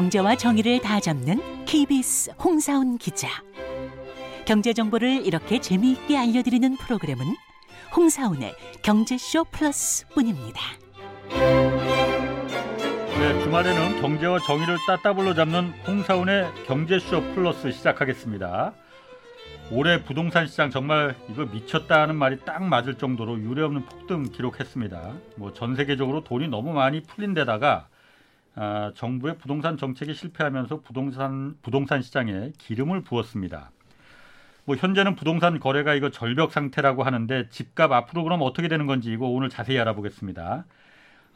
경제와 정의를 다 잡는 KBS 홍사훈 기자. 경제 정보를 이렇게 재미있게 알려드리는 프로그램은 홍사훈의 경제쇼 플러스뿐입니다. 네, 주말에는 경제와 정의를 따따블로 잡는 홍사운의 경제쇼 플러스 시작하겠습니다. 올해 부동산 시장 정말 이거 미쳤다 하는 말이 딱 맞을 정도로 유례없는 폭등 기록했습니다. 뭐 전 세계적으로 돈이 너무 많이 풀린 데다가 아, 정부의 부동산 정책이 실패하면서 부동산 부동산 시장에 기름을 부었습니다. 뭐 현재는 부동산 거래가 이거 절벽 상태라고 하는데 집값 앞으로 그럼 어떻게 되는 건지 이거 오늘 자세히 알아보겠습니다.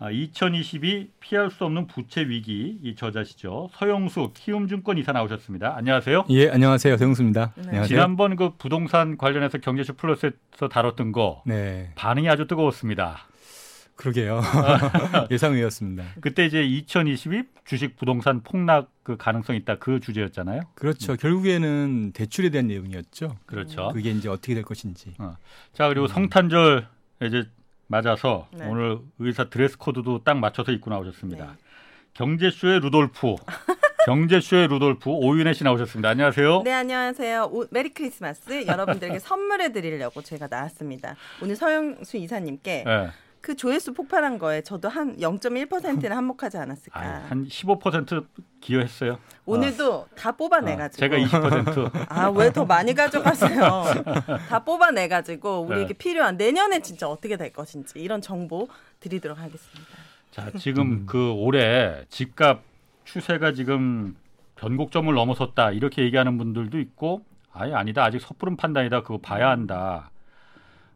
아, 2022 피할 수 없는 부채 위기 이 저자시죠 서영수 키움증권 이사 나오셨습니다. 안녕하세요. 예, 안녕하세요. 서영수입니다. 네. 안녕하세요. 지난번 그 부동산 관련해서 경제쇼 플러스에서 다뤘던 거 네, 반응이 아주 뜨거웠습니다. 그러게요. 예상 외였습니다. 그때 이제 2022 주식 부동산 폭락 그 가능성이 있다 그 주제였잖아요. 그렇죠. 결국에는 대출에 대한 내용이었죠. 그렇죠. 그게 이제 어떻게 될 것인지. 자 그리고 성탄절 이제 맞아서 네. 오늘 의상 dress code도 딱 맞춰서 입고 나오셨습니다. 네. 경제쇼의 루돌프, 경제쇼의 루돌프 오윤혜 씨 나오셨습니다. 안녕하세요. 네, 안녕하세요. 오, Merry Christmas. 여러분들에게 선물해 드리려고 제가 나왔습니다. 오늘 서영수 이사님께 네. 그 조회수 폭발한 거에 저도 한 0.1%는 한몫하지 않았을까. 아유, 한15% 기여했어요. 오늘도 다 뽑아내 어, 가지고. 제가 20%. 아, 왜 더 많이 가져가세요? 다 뽑아내 가지고 우리에게 네. 필요한 내년에 진짜 어떻게 될 것인지 이런 정보 드리도록 하겠습니다. 자, 지금 그 올해 집값 추세가 지금 변곡점을 넘어섰다 이렇게 얘기하는 분들도 있고 아예 아니다 아직 섣부른 판단이다 그거 봐야 한다.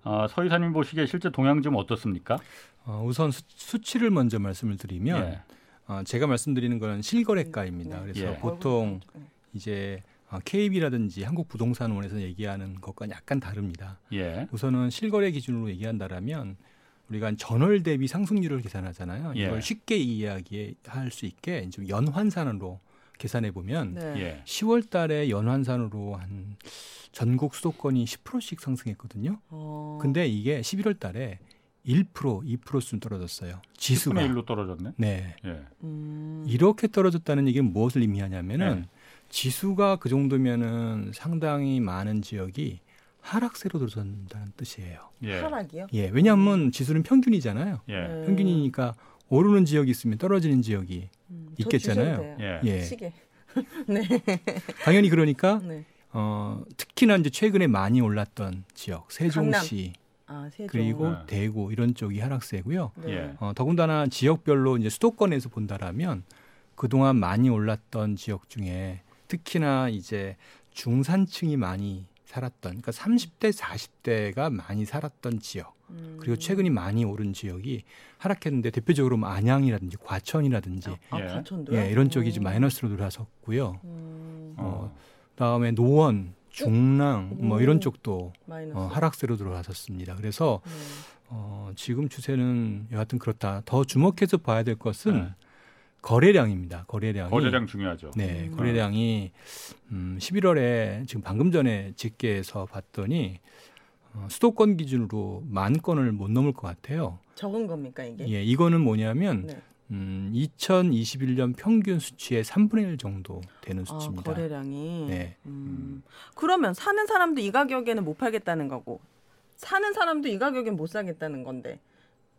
어, 서 이사님 보시기에 실제 동향 좀 어떻습니까? 어, 우선 수, 치를 먼저 말씀을 드리면 예. 어, 제가 말씀드리는 거는 실거래가입니다. 그래서 예. 보통 이제 어, KB라든지 한국부동산원에서 얘기하는 것과 약간 다릅니다. 예. 우선은 실거래 기준으로 얘기한다라면 우리가 전월 대비 상승률을 계산하잖아요. 예. 이걸 쉽게 이해하기할 수 있게 좀 연환산으로 계산해 보면 네. 예. 10월 달에 연환산으로 한 전국 수도권이 10%씩 상승했거든요. 어. 근데 이게 11월 달에 1% 2%쯤 떨어졌어요. 지수가. 10분의 1로 떨어졌네. 네. 예. 음. 이렇게 떨어졌다는 얘기는 무엇을 의미하냐면은 네. 지수가 그 정도면은 상당히 많은 지역이 하락세로 들어선다는 뜻이에요. 예. 하락이요? 예. 왜냐하면 지수는 평균이잖아요. 예. 네. 평균이니까 오르는 지역이 있으면 떨어지는 지역이 음, 저 있겠잖아요. 예. 예. 시계. 네. 당연히 그러니까 네. 어, 특히나 이제 최근에 많이 올랐던 지역 세종시 아, 세종. 그리고 네. 대구 이런 쪽이 하락세고요. 네. 예. 어, 더군다나 지역별로 이제 수도권에서 본다라면 그동안 많이 올랐던 지역 중에 특히나 이제 중산층이 많이 살았던 그러니까 30대 40대가 많이 살았던 지역 음. 그리고 최근이 많이 오른 지역이 하락했는데 대표적으로 뭐 안양이라든지 과천이라든지 아, 예. 과천도요? 예, 이런 쪽이 음. 좀 마이너스로 들어섰고요. 음, 어. 그다음에 노원, 중랑 뭐 이런 오. 쪽도 마이너스. 어, 하락세로 들어갔었습니다. 그래서 네. 어, 지금 추세는 여하튼 그렇다. 더 주목해서 봐야 될 것은 네. 거래량입니다. 거래량이 거래량 중요하죠. 네, 음. 거래량이 음, 11월에 지금 방금 전에 집계해서 봤더니 어, 수도권 기준으로 만 건을 못 넘을 것 같아요. 적은 겁니까 이게? 예, 이거는 뭐냐면 네. 음, 2021년 평균 수치의 3분의 1 정도 되는 아, 수치입니다. 거래량이. 네. 음. 그러면 사는 사람도 이 가격에는 못 팔겠다는 거고 사는 사람도 이 가격엔 못 사겠다는 건데.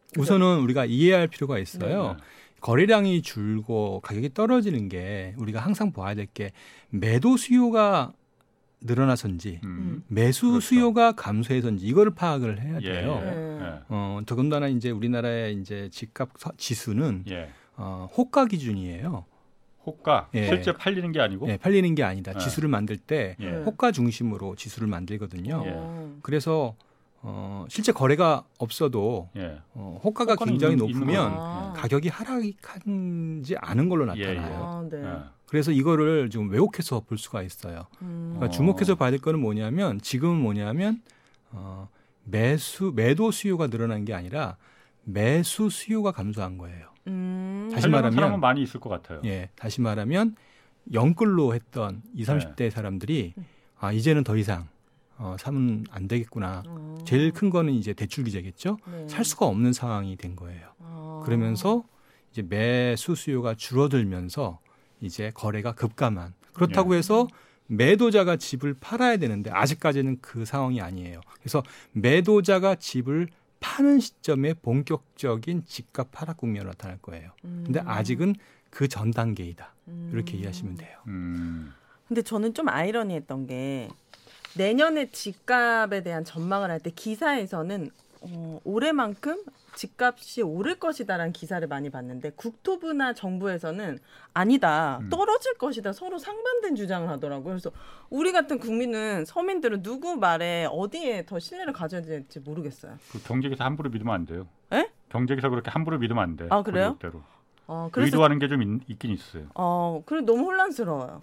그죠? 우선은 우리가 이해할 필요가 있어요. 네. 거래량이 줄고 가격이 떨어지는 게 우리가 항상 봐야 될 게 매도 수요가 늘어나선지 음. 매수 그렇죠. 수요가 감소해서인지 이거를 파악을 해야 예. 돼요. 예. 어, 더군다나 이제 우리나라의 이제 집값 서- 지수는 예. 어, 호가 기준이에요. 호가 예. 실제 팔리는 게 아니고 예, 팔리는 게 아니다. 네. 지수를 만들 때 예. 네. 호가 중심으로 지수를 만들거든요. 예. 어. 그래서 어, 실제 거래가 없어도 예. 어, 호가가 굉장히 있는- 있는 높으면 아. 가격이 하락하지 않은 걸로 예, 예. 나타나요. 아, 네. 예. 그래서 이거를 좀 왜곡해서 볼 수가 있어요. 음. 그러니까 어. 주목해서 봐야 될 거는 뭐냐면 지금은 뭐냐면 어, 매수 매도 수요가 늘어난 게 아니라 매수 수요가 감소한 거예요. 음. 다시 말하면- 사람은 많이 있을 것 같아요. 예, 다시 말하면 영끌로 했던 20, 30대 사람들이 아 이제는 더 이상 어, 사면 안 되겠구나. 어. 제일 큰 거는 이제 대출 규제겠죠. 네. 살 수가 없는 상황이 된 거예요. 아. 그러면서 이제 매수 수요가 줄어들면서 이제 거래가 급감한 그렇다고 해서 매도자가 집을 팔아야 되는데 아직까지는 그 상황이 아니에요. 그래서 매도자가 집을 파는 시점에 본격적인 집값 하락 국면이 나타날 거예요. 근데 아직은 그 전 단계이다. 이렇게 이해하시면 돼요. 음. 근데 저는 좀 아이러니했던 게 내년에 집값에 대한 전망을 할 때 기사에서는 어, 올해만큼 집값이 오를 것이다라는 기사를 많이 봤는데 국토부나 정부에서는 아니다 음. 떨어질 것이다 서로 상반된 주장을 하더라고요. 그래서 우리 같은 국민은 서민들은 누구 말에 어디에 더 신뢰를 가져야 될지 모르겠어요. 그 경제기사 함부로 믿으면 안 돼요. 에? 경제기사 그렇게 함부로 믿으면 안 돼. 아, 그래요? 대로 어, 그래서 의도하는 게 좀 있긴 있어요. 어, 그래 너무 혼란스러워요.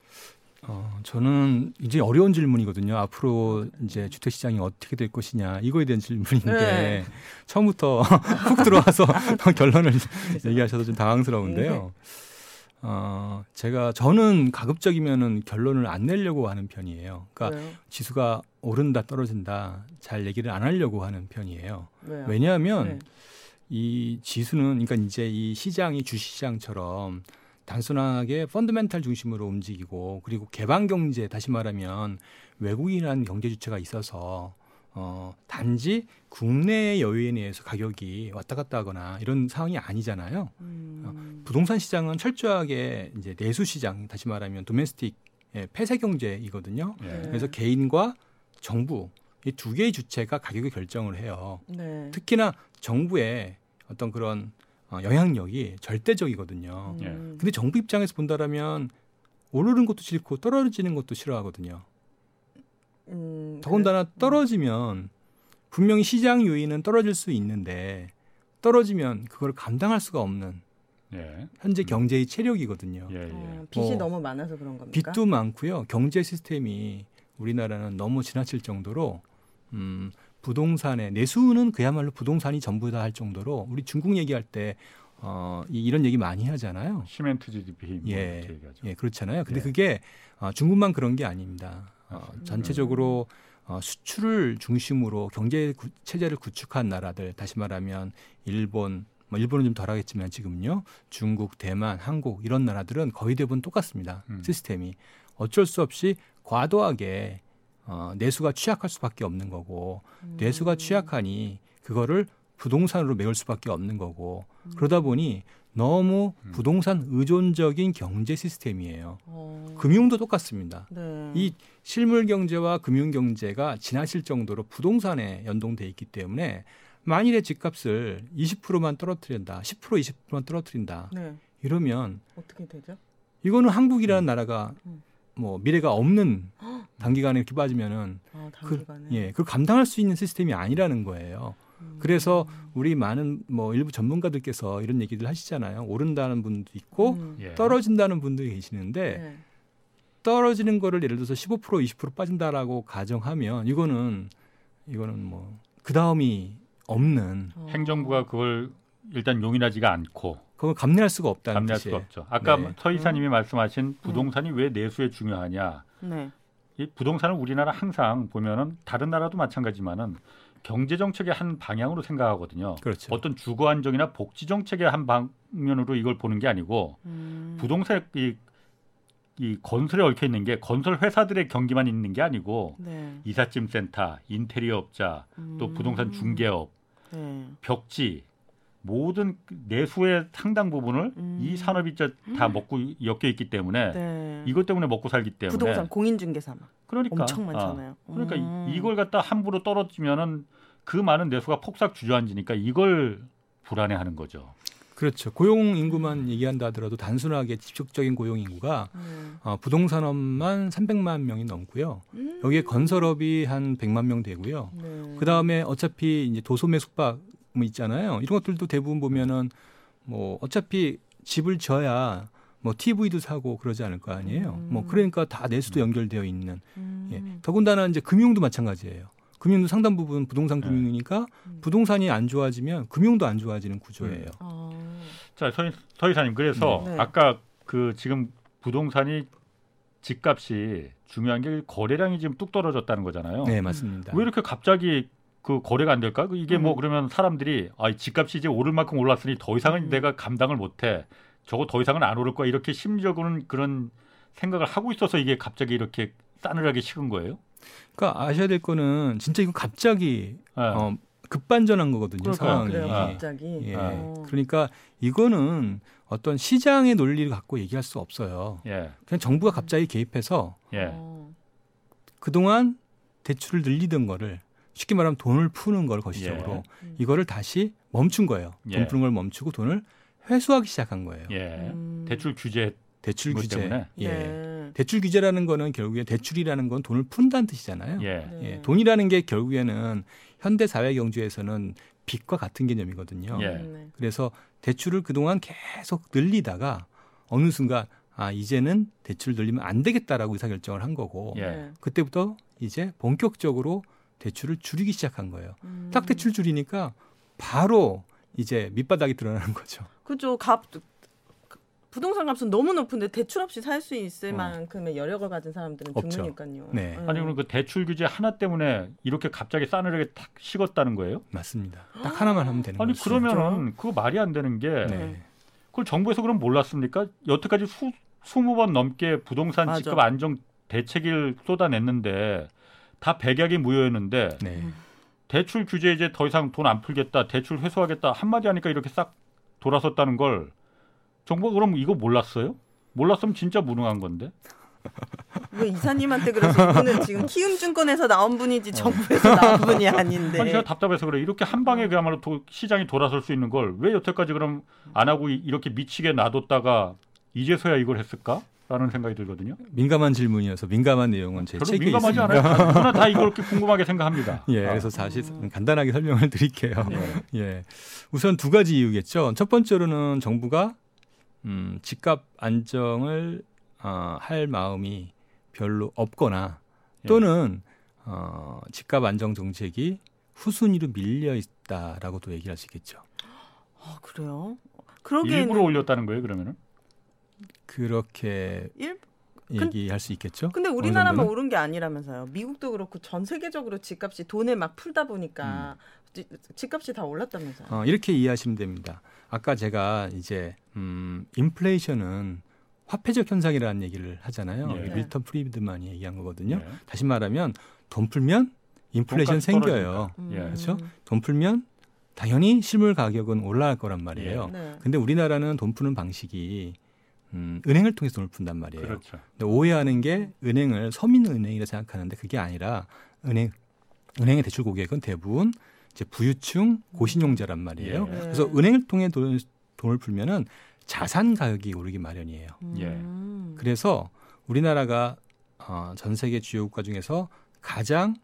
어, 저는 이제 어려운 질문이거든요. 앞으로 이제 주택 시장이 어떻게 될 것이냐 이거에 대한 질문인데 네. 처음부터 훅 들어와서 결론을 얘기하셔서 좀 당황스러운데요. 어, 제가 저는 가급적이면은 결론을 안 내려고 하는 편이에요. 그러니까 왜요? 지수가 오른다 떨어진다 잘 얘기를 안 하려고 하는 편이에요. 왜요? 왜냐하면 네. 이 지수는 그러니까 이제 이 시장이 주시장처럼 단순하게 펀드멘탈 중심으로 움직이고 그리고 개방 경제 다시 말하면 외국인이라는 경제 주체가 있어서 어 단지 국내 여유에 의해서 가격이 왔다 갔다 하거나 이런 상황이 아니잖아요. 음, 부동산 시장은 철저하게 이제 내수 시장 다시 말하면 도메스틱 예, 폐쇄 경제이거든요. 예. 네. 그래서 개인과 정부 이 두 개의 주체가 가격을 결정을 해요. 네. 특히나 정부의 어떤 그런 어, 영향력이 절대적이거든요. 예. 음, 근데 정부 입장에서 본다라면 오르는 것도 싫고 떨어지는 것도 싫어하거든요. 음, 더군다나 떨어지면 분명히 시장 요인은 떨어질 수 있는데 떨어지면 그걸 감당할 수가 없는 예. 현재 음. 경제의 체력이거든요. 예. 예. 어, 빚이 뭐, 너무 많아서 그런 겁니까? 빚도 많고요. 경제 시스템이 우리나라는 너무 지나칠 정도로 음, 부동산의 내수는 그야말로 부동산이 전부다 할 정도로 우리 중국 얘기할 때 어, 이- 이런 얘기 많이 하잖아요. 시멘트 GDP 뭐 예. 얘기하죠. 예, 그렇잖아요. 근데 예. 그게 어, 중국만 그런 게 아닙니다. 어. 전체적으로 어, 수출을 중심으로 경제 구- 체제를 구축한 나라들, 다시 말하면 일본, 뭐 일본은 좀 덜하겠지만 지금요, 중국, 대만, 한국 이런 나라들은 거의 대부분 똑같습니다. 음. 시스템이 어쩔 수 없이 과도하게 어, 내수가 취약할 수밖에 없는 거고 음. 내수가 취약하니 그거를 부동산으로 메울 수밖에 없는 거고 그러다 보니 너무 음. 부동산 의존적인 경제 시스템이에요. 어, 금융도 똑같습니다. 네. 이 실물 경제와 금융 경제가 지나칠 정도로 부동산에 연동돼 있기 때문에 만일에 집값을 20%만 떨어뜨린다, 10% 20%만 떨어뜨린다 네. 이러면 어떻게 되죠? 이거는 한국이라는 나라가 음. 뭐 미래가 없는 단기간에 이렇게 빠지면은 아, 그, 단기간에. 예, 그걸 감당할 수 있는 시스템이 아니라는 거예요. 음. 그래서 우리 많은 뭐 일부 전문가들께서 이런 얘기들 하시잖아요. 오른다는 분도 있고 음. 예. 떨어진다는 분들이 계시는데 네. 떨어지는 거를 예를 들어서 15% 20% 빠진다라고 가정하면 이거는 이거는 뭐 그 다음이 없는 어. 행정부가 그걸 일단 용인하지가 않고 그걸 감내할 수가 없다는 감내할 수가 뜻이에요. 없죠. 아까 네. 서 이사님이 말씀하신 부동산이 왜 내수에 중요하냐? 네. 이 부동산을 우리나라 항상 보면은 다른 나라도 마찬가지지만은 경제 정책의 한 방향으로 생각하거든요. 그렇죠. 어떤 주거 안정이나 복지 정책의 한 방면으로 이걸 보는 게 아니고 음. 부동산 이, 이 건설에 얽혀 있는 게 건설 회사들의 경기만 있는 게 아니고 네. 이삿짐 센터, 인테리어 업자, 또 음. 부동산 중개업, 네. 벽지 모든 내수의 상당 부분을 음. 이 산업이 다 먹고 엮여 있기 때문에 네. 이것 때문에 먹고 살기 때문에 부동산 공인중개사 막 그러니까 엄청 아, 많잖아요. 그러니까 음. 이- 이걸 갖다 함부로 떨어지면은 그 많은 내수가 폭삭 주저앉으니까 이걸 불안해하는 거죠. 그렇죠. 고용 인구만 얘기한다 하더라도 단순하게 지속적인 고용 인구가 네. 어, 부동산업만 300만 명이 넘고요. 음. 여기에 건설업이 한 100만 명 되고요. 네. 그 다음에 어차피 이제 도소매 숙박 뭐 있잖아요. 이런 것들도 대부분 보면은 뭐 어차피 집을 져야 뭐 TV도 사고 그러지 않을 거 아니에요. 음. 뭐 그러니까 다 내수도 연결되어 있는. 음. 예. 더군다나 이제 금융도 마찬가지예요. 금융도 상당 부분 부동산 네. 금융이니까 음. 부동산이 안 좋아지면 금융도 안 좋아지는 구조예요. 아. 자, 서, 서 이사님 그래서 네. 아까 그 지금 부동산이 집값이 중요한 게 거래량이 지금 뚝 떨어졌다는 거잖아요. 네, 맞습니다. 왜 이렇게 갑자기 그 거래가 안 될까? 그 이게 뭐 음. 그러면 사람들이 아, 이 집값이 이제 오를 만큼 올랐으니 더 이상은 음. 내가 감당을 못해. 저거 더 이상은 안 오를 거야 이렇게 심리적으로는 그런 생각을 하고 있어서 이게 갑자기 이렇게 싸늘하게 식은 거예요. 그러니까 아셔야 될 거는 진짜 이거 갑자기 네. 어, 급반전한 거거든요. 상황이. 그래요, 아. 갑자기. 예. 어. 그러니까 이거는 어떤 시장의 논리를 갖고 얘기할 수 없어요. 예, 그냥 정부가 갑자기 개입해서 예, 어. 그동안 대출을 늘리던 거를 쉽게 말하면 돈을 푸는 걸 거시적으로 예. 이거를 다시 멈춘 거예요. 예. 돈 푸는 걸 멈추고 돈을 회수하기 시작한 거예요. 예. 음. 대출 규제 대출 뭐 규제. 때문에? 예. 네. 대출 규제라는 거는 결국에 대출이라는 건 돈을 푼다는 뜻이잖아요. 예, 네. 예, 돈이라는 게 결국에는 현대 사회 경주에서는 빚과 같은 개념이거든요. 예. 네. 그래서 대출을 그동안 계속 늘리다가 어느 순간 아 이제는 대출 늘리면 안 되겠다라고 의사 결정을 한 거고 예. 네. 그때부터 이제 본격적으로 대출을 줄이기 시작한 거예요. 음. 딱 대출 줄이니까 바로 이제 밑바닥이 드러나는 거죠. 그죠. 값 부동산 값은 너무 높은데 대출 없이 살 수 있을 어. 만큼의 여력을 가진 사람들은 없죠. 죽으니까요. 네. 아니 그럼 그 대출 규제 하나 때문에 이렇게 갑자기 싸늘하게 탁 식었다는 거예요? 맞습니다. 딱 하나만 하면 되는 아니 거죠. 그러면은 그거 말이 안 되는 게 네. 그걸 정부에서 그럼 몰랐습니까? 여태까지 수, 20번 넘게 부동산 맞아. 집값 안정 대책을 쏟아냈는데 다 백약이 무효였는데 네. 대출 규제 이제 더 이상 돈 안 풀겠다, 대출 회수하겠다 한마디 하니까 이렇게 싹 돌아섰다는 걸 정부가 그럼 이거 몰랐어요? 몰랐으면 진짜 무능한 건데. 왜 이사님한테 그러세요? 이분은 지금 키움증권에서 나온 분이지 정부에서 나온 분이 아닌데. 아니 제가 답답해서 그래. 이렇게 한 방에 그야말로 도- 시장이 돌아설 수 있는 걸 왜 여태까지 그럼 안 하고 이- 이렇게 미치게 놔뒀다가 이제서야 이걸 했을까? 라는 생각이 들거든요. 민감한 질문이어서 민감한 내용은 제 책에 민감하지 있습니다. 않아요. 누구나 다 이걸 이렇게 궁금하게 생각합니다. 예, 아. 그래서 사실 간단하게 설명을 드릴게요. 예. 예. 우선 두 가지 이유겠죠. 첫 번째로는 정부가 음, 집값 안정을 어, 할 마음이 별로 없거나 예. 또는 어, 집값 안정 정책이 후순위로 밀려 있다라고도 얘기를 할수 있겠죠. 아, 그래요? 그러기에는 일부러 올렸다는 거예요, 그러면은? 그렇게 일- 얘기할 수 있겠죠. 근데 우리나라만? 오른 게 아니라면서요. 미국도 그렇고 전 세계적으로 집값이 돈을 막 풀다 보니까 지- 집값이 다 올랐다면서요. 어, 이렇게 이해하시면 됩니다. 아까 제가 이제 음, 인플레이션은 화폐적 현상이라는 얘기를 하잖아요. 예. 밀턴 프리드만이 얘기한 거거든요. 예. 다시 말하면 돈 풀면 인플레이션 생겨요. 예. 그렇죠? 돈 풀면 당연히 실물 가격은 올라갈 거란 말이에요. 네. 근데 우리나라는 돈 푸는 방식이 음, 은행을 통해서 돈을 푼단 말이에요. 그렇죠. 근데 오해하는 게 은행을 서민은행이라 생각하는데 그게 아니라 은행 은행의 대출 고객은 대부분 이제 부유층 고신용자란 말이에요. 예. 그래서 은행을 통해 돈, 돈을 풀면은 자산 가격이 오르기 마련이에요. 예. 음. 그래서 우리나라가 어, 전 세계 주요 국가 중에서 가장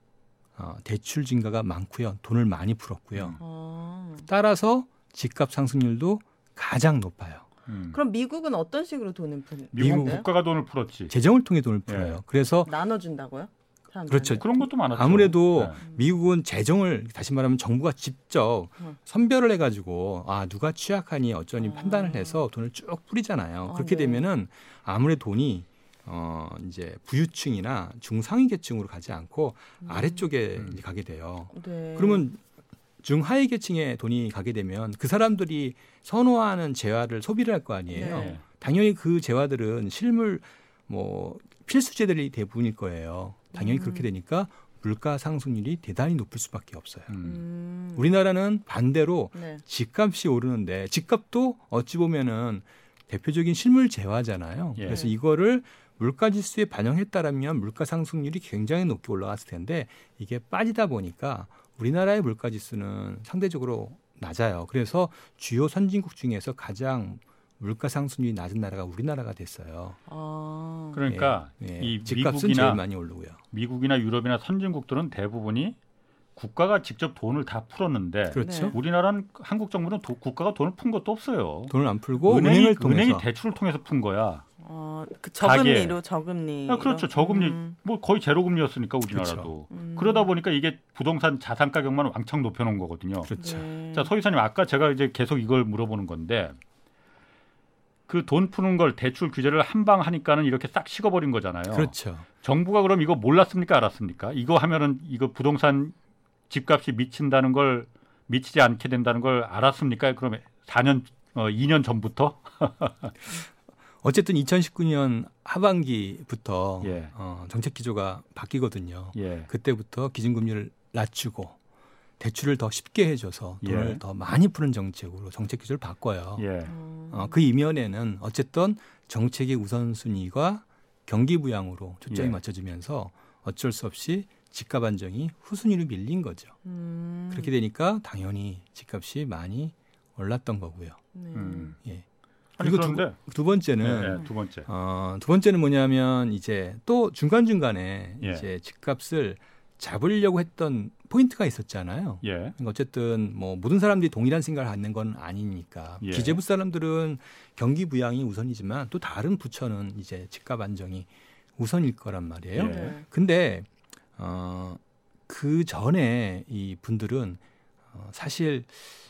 어, 대출 증가가 많고요. 돈을 많이 풀었고요. 아. 따라서 집값 상승률도 가장 높아요. 음. 그럼 미국은 어떤 식으로 돈을 푸는? 미국? 국가가 돈을 풀었지. 재정을 통해 돈을 풀어요. 예. 그래서 나눠준다고요? 사람들한테? 그렇죠. 그런 것도 많았죠. 아무래도 네. 미국은 재정을 다시 말하면 정부가 직접 음. 선별을 해가지고 아 누가 취약하니 어쩌니 아. 판단을 해서 돈을 쭉 뿌리잖아요. 아, 그렇게 네. 되면은 아무래도 돈이 어 이제 부유층이나 중상위 계층으로 가지 않고 아래쪽에 음. 이제 가게 돼요. 네. 그러면 중하위 계층에 돈이 가게 되면 그 사람들이 선호하는 재화를 소비를 할 거 아니에요. 네. 예. 당연히 그 재화들은 실물 뭐 필수재들이 대부분일 거예요. 당연히 음. 그렇게 되니까 물가 상승률이 대단히 높을 수밖에 없어요. 음. 음. 우리나라는 반대로 네. 집값이 오르는데 집값도 어찌 보면은 대표적인 실물 재화잖아요. 예. 그래서 이거를 물가 지수에 반영했다라면 물가 상승률이 굉장히 높게 올라갔을 텐데 이게 빠지다 보니까 우리나라의 물가 지수는 상대적으로 낮아요. 그래서 주요 선진국 중에서 가장 물가 상승률이 낮은 나라가 우리나라가 됐어요. 아. 그러니까 예. 이 집값은 미국이나- 제일 많이 오르고요. 미국이나 유럽이나 선진국들은 대부분이 국가가 직접 돈을 다 풀었는데 그렇죠. 네. 우리나라는 한국 정부는 도- 국가가 돈을 푼 것도 없어요. 돈을 안 풀고 은행이, 은행이 대출을 통해서 푼 거야. 어, 그 저금리로 저금리. 아, 그렇죠. 저금리 음. 뭐 거의 제로 금리였으니까 우리나라도. 음. 그러다 보니까 이게 부동산 자산 가격만 왕창 높여 놓은 거거든요. 그렇죠. 네. 자, 서 이사님 아까 제가 이제 계속 이걸 물어보는 건데 그 돈 푸는 걸 대출 규제를 한 방 하니까는 이렇게 싹 식어버린 거잖아요. 그렇죠. 정부가 그럼 이거 몰랐습니까? 알았습니까? 이거 하면은 이거 부동산 집값이 미친다는 걸 미치지 않게 된다는 걸 알았습니까? 그러면 4년 어, 2년 전부터 어쨌든 2019년 하반기부터 예. 어, 정책 기조가 바뀌거든요. 예. 그때부터 기준금리를 낮추고 대출을 더 쉽게 해줘서 돈을 예. 더 많이 푸는 정책으로 정책 기조를 바꿔요. 예. 음. 어, 그 이면에는 어쨌든 정책의 우선순위가 경기 부양으로 초점이 예. 맞춰지면서 어쩔 수 없이 집값 안정이 후순위로 밀린 거죠. 음. 그렇게 되니까 당연히 집값이 많이 올랐던 거고요. 네. 음. 예. 아니 그리고 두, 그런데 두 번째는 예, 예, 두 번째. 어, 두 번째는 뭐냐면 이제 또 중간 중간에 예. 이제 집값을 잡으려고 했던 포인트가 있었잖아요. 예. 그러니까 어쨌든 뭐 모든 사람들이 동일한 생각을 갖는 건 아니니까 예. 기재부 사람들은 경기 부양이 우선이지만 또 다른 부처는 이제 집값 안정이 우선일 거란 말이에요. 예. 네. 근데 어, 그 전에 이 분들은 어, 사실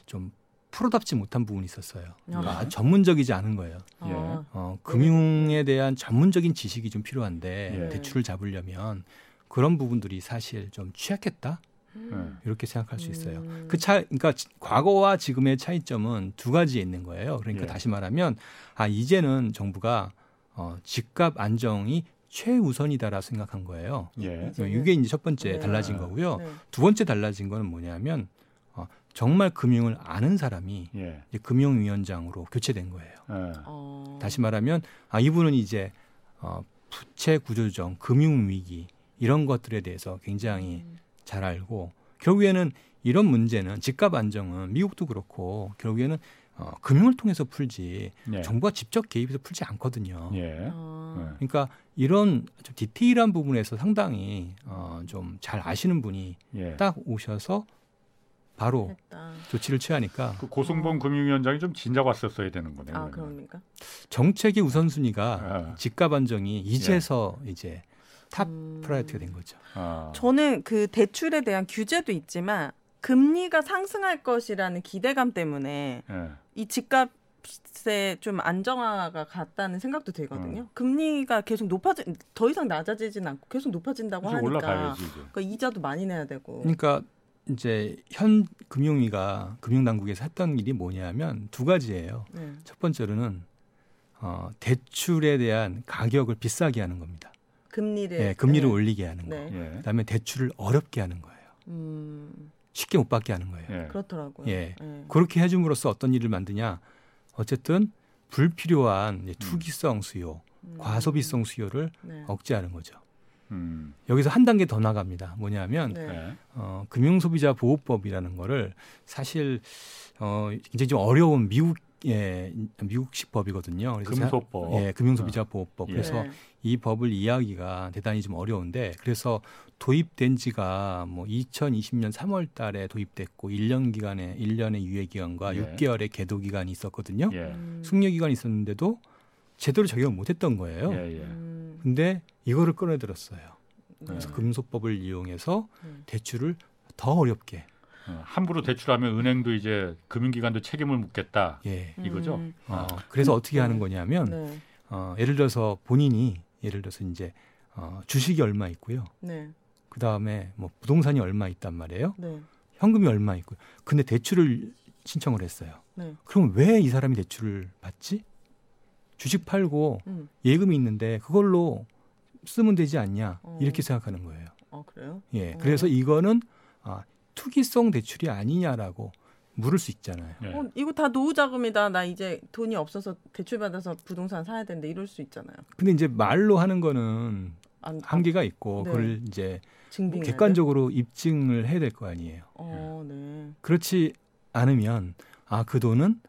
좀 프로답지 못한 부분이 있었어요. 그러니까 아. 전문적이지 않은 거예요. 아. 어, 금융에 대한 전문적인 지식이 좀 필요한데 예. 대출을 잡으려면 그런 부분들이 사실 좀 취약했다 음. 이렇게 생각할 수 있어요. 음. 그 차, 그러니까 지- 과거와 지금의 차이점은 두 가지에 있는 거예요. 그러니까 예. 다시 말하면 아 이제는 정부가 어, 집값 안정이 최우선이다라 생각한 거예요. 예. 이제는- 이게 이제 첫 번째 네. 달라진 거고요. 네. 두 번째 달라진 거는 뭐냐면 어, 정말 금융을 아는 사람이 예. 이제 금융위원장으로 교체된 거예요. 예. 어. 다시 말하면 아 이분은 이제 어, 부채 구조조정, 금융 위기 이런 것들에 대해서 굉장히 음. 잘 알고 결국에는 이런 문제는 집값 안정은 미국도 그렇고 결국에는 어, 금융을 통해서 풀지 예. 정부가 직접 개입해서 풀지 않거든요. 예. 아. 그러니까 이런 좀 디테일한 부분에서 상당히 어, 좀 잘 아시는 분이 예. 딱 오셔서 바로 했다. 조치를 취하니까 그 고승범 금융위원장이 좀 진작 왔었어야 되는 거네요. 아 그러면. 그럽니까? 정책의 우선순위가 아. 집값 안정이 이제서 이제 top 음. priority가 된 거죠. 아. 저는 그 대출에 대한 규제도 있지만 금리가 상승할 것이라는 기대감 때문에 예. 이 집값에 좀 안정화가 갔다는 생각도 들거든요. 금리가 계속 높아지 더 이상 낮아지진 않고 계속 높아진다고 하니까 올라가야지 이제. 그러니까 이자도 많이 내야 되고. 그러니까 이제 현 금융위가 금융당국에서 했던 일이 뭐냐면 두 가지예요. 네. 첫 번째로는 어, 대출에 대한 가격을 비싸게 하는 겁니다. 금리를 예, 금리를 네. 올리게 하는 거. 네. 예. 그다음에 대출을 어렵게 하는 거예요. 음, 쉽게 못 받게 하는 거예요. 예. 그렇더라고요. 예. 네. 그렇게 해줌으로써 어떤 일을 만드냐? 어쨌든 불필요한 이제 투기성 수요, 음. 과소비성 수요를 네. 억제하는 거죠. 음. 여기서 한 단계 더 나갑니다. 뭐냐면 네. 예. 어, 금융소비자 보호법이라는 거를 사실 어, 굉장히 좀 어려운 미국 예, 미국식 법이거든요. 그래서 금소법. 예, 금융소비자 보호법. 예. 그래서 네. 이 법을 이해하기가 대단히 좀 어려운데 그래서 도입된 지가 뭐 2020년 3월 달에 도입됐고 1년 기간에 1년의 유예 기간과 예. 6개월의 계도 기간이 있었거든요. 예. 음. 숙려 기간이 있었는데도 제대로 적용을 못 했던 거예요. 예. 예. 음. 근데 이거를 꺼내 들었어요. 네. 그래서 금소법을 이용해서 네. 대출을 더 어렵게 어, 함부로 대출하면 은행도 이제 금융기관도 책임을 묻겠다. 예. 이거죠? 음. 어, 그래서 어떻게 하는 거냐면 네. 어, 예를 들어서 본인이 예를 들어서 이제 어, 주식이 얼마 있고요. 네. 그 다음에 뭐 부동산이 얼마 있단 말이에요. 네. 현금이 얼마 있고요. 근데 대출을 신청을 했어요. 네. 그럼 왜 이 사람이 대출을 받지? 주식 팔고 음. 예금이 있는데 그걸로 쓰면 되지 않냐 어. 이렇게 생각하는 거예요. 어 그래요? 예, 어. 그래서 이거는 아, 투기성 대출이 아니냐라고 물을 수 있잖아요. 예. 어, 이거 다 노후 자금이다. 나 이제 돈이 없어서 대출 받아서 부동산 사야 되는데 이럴 수 있잖아요. 근데 이제 말로 하는 거는 안, 한계가 있고 네. 그걸 이제 증빙 객관적으로 입증을 해야 될 거 아니에요. 어, 네. 그렇지 않으면 아 그 돈은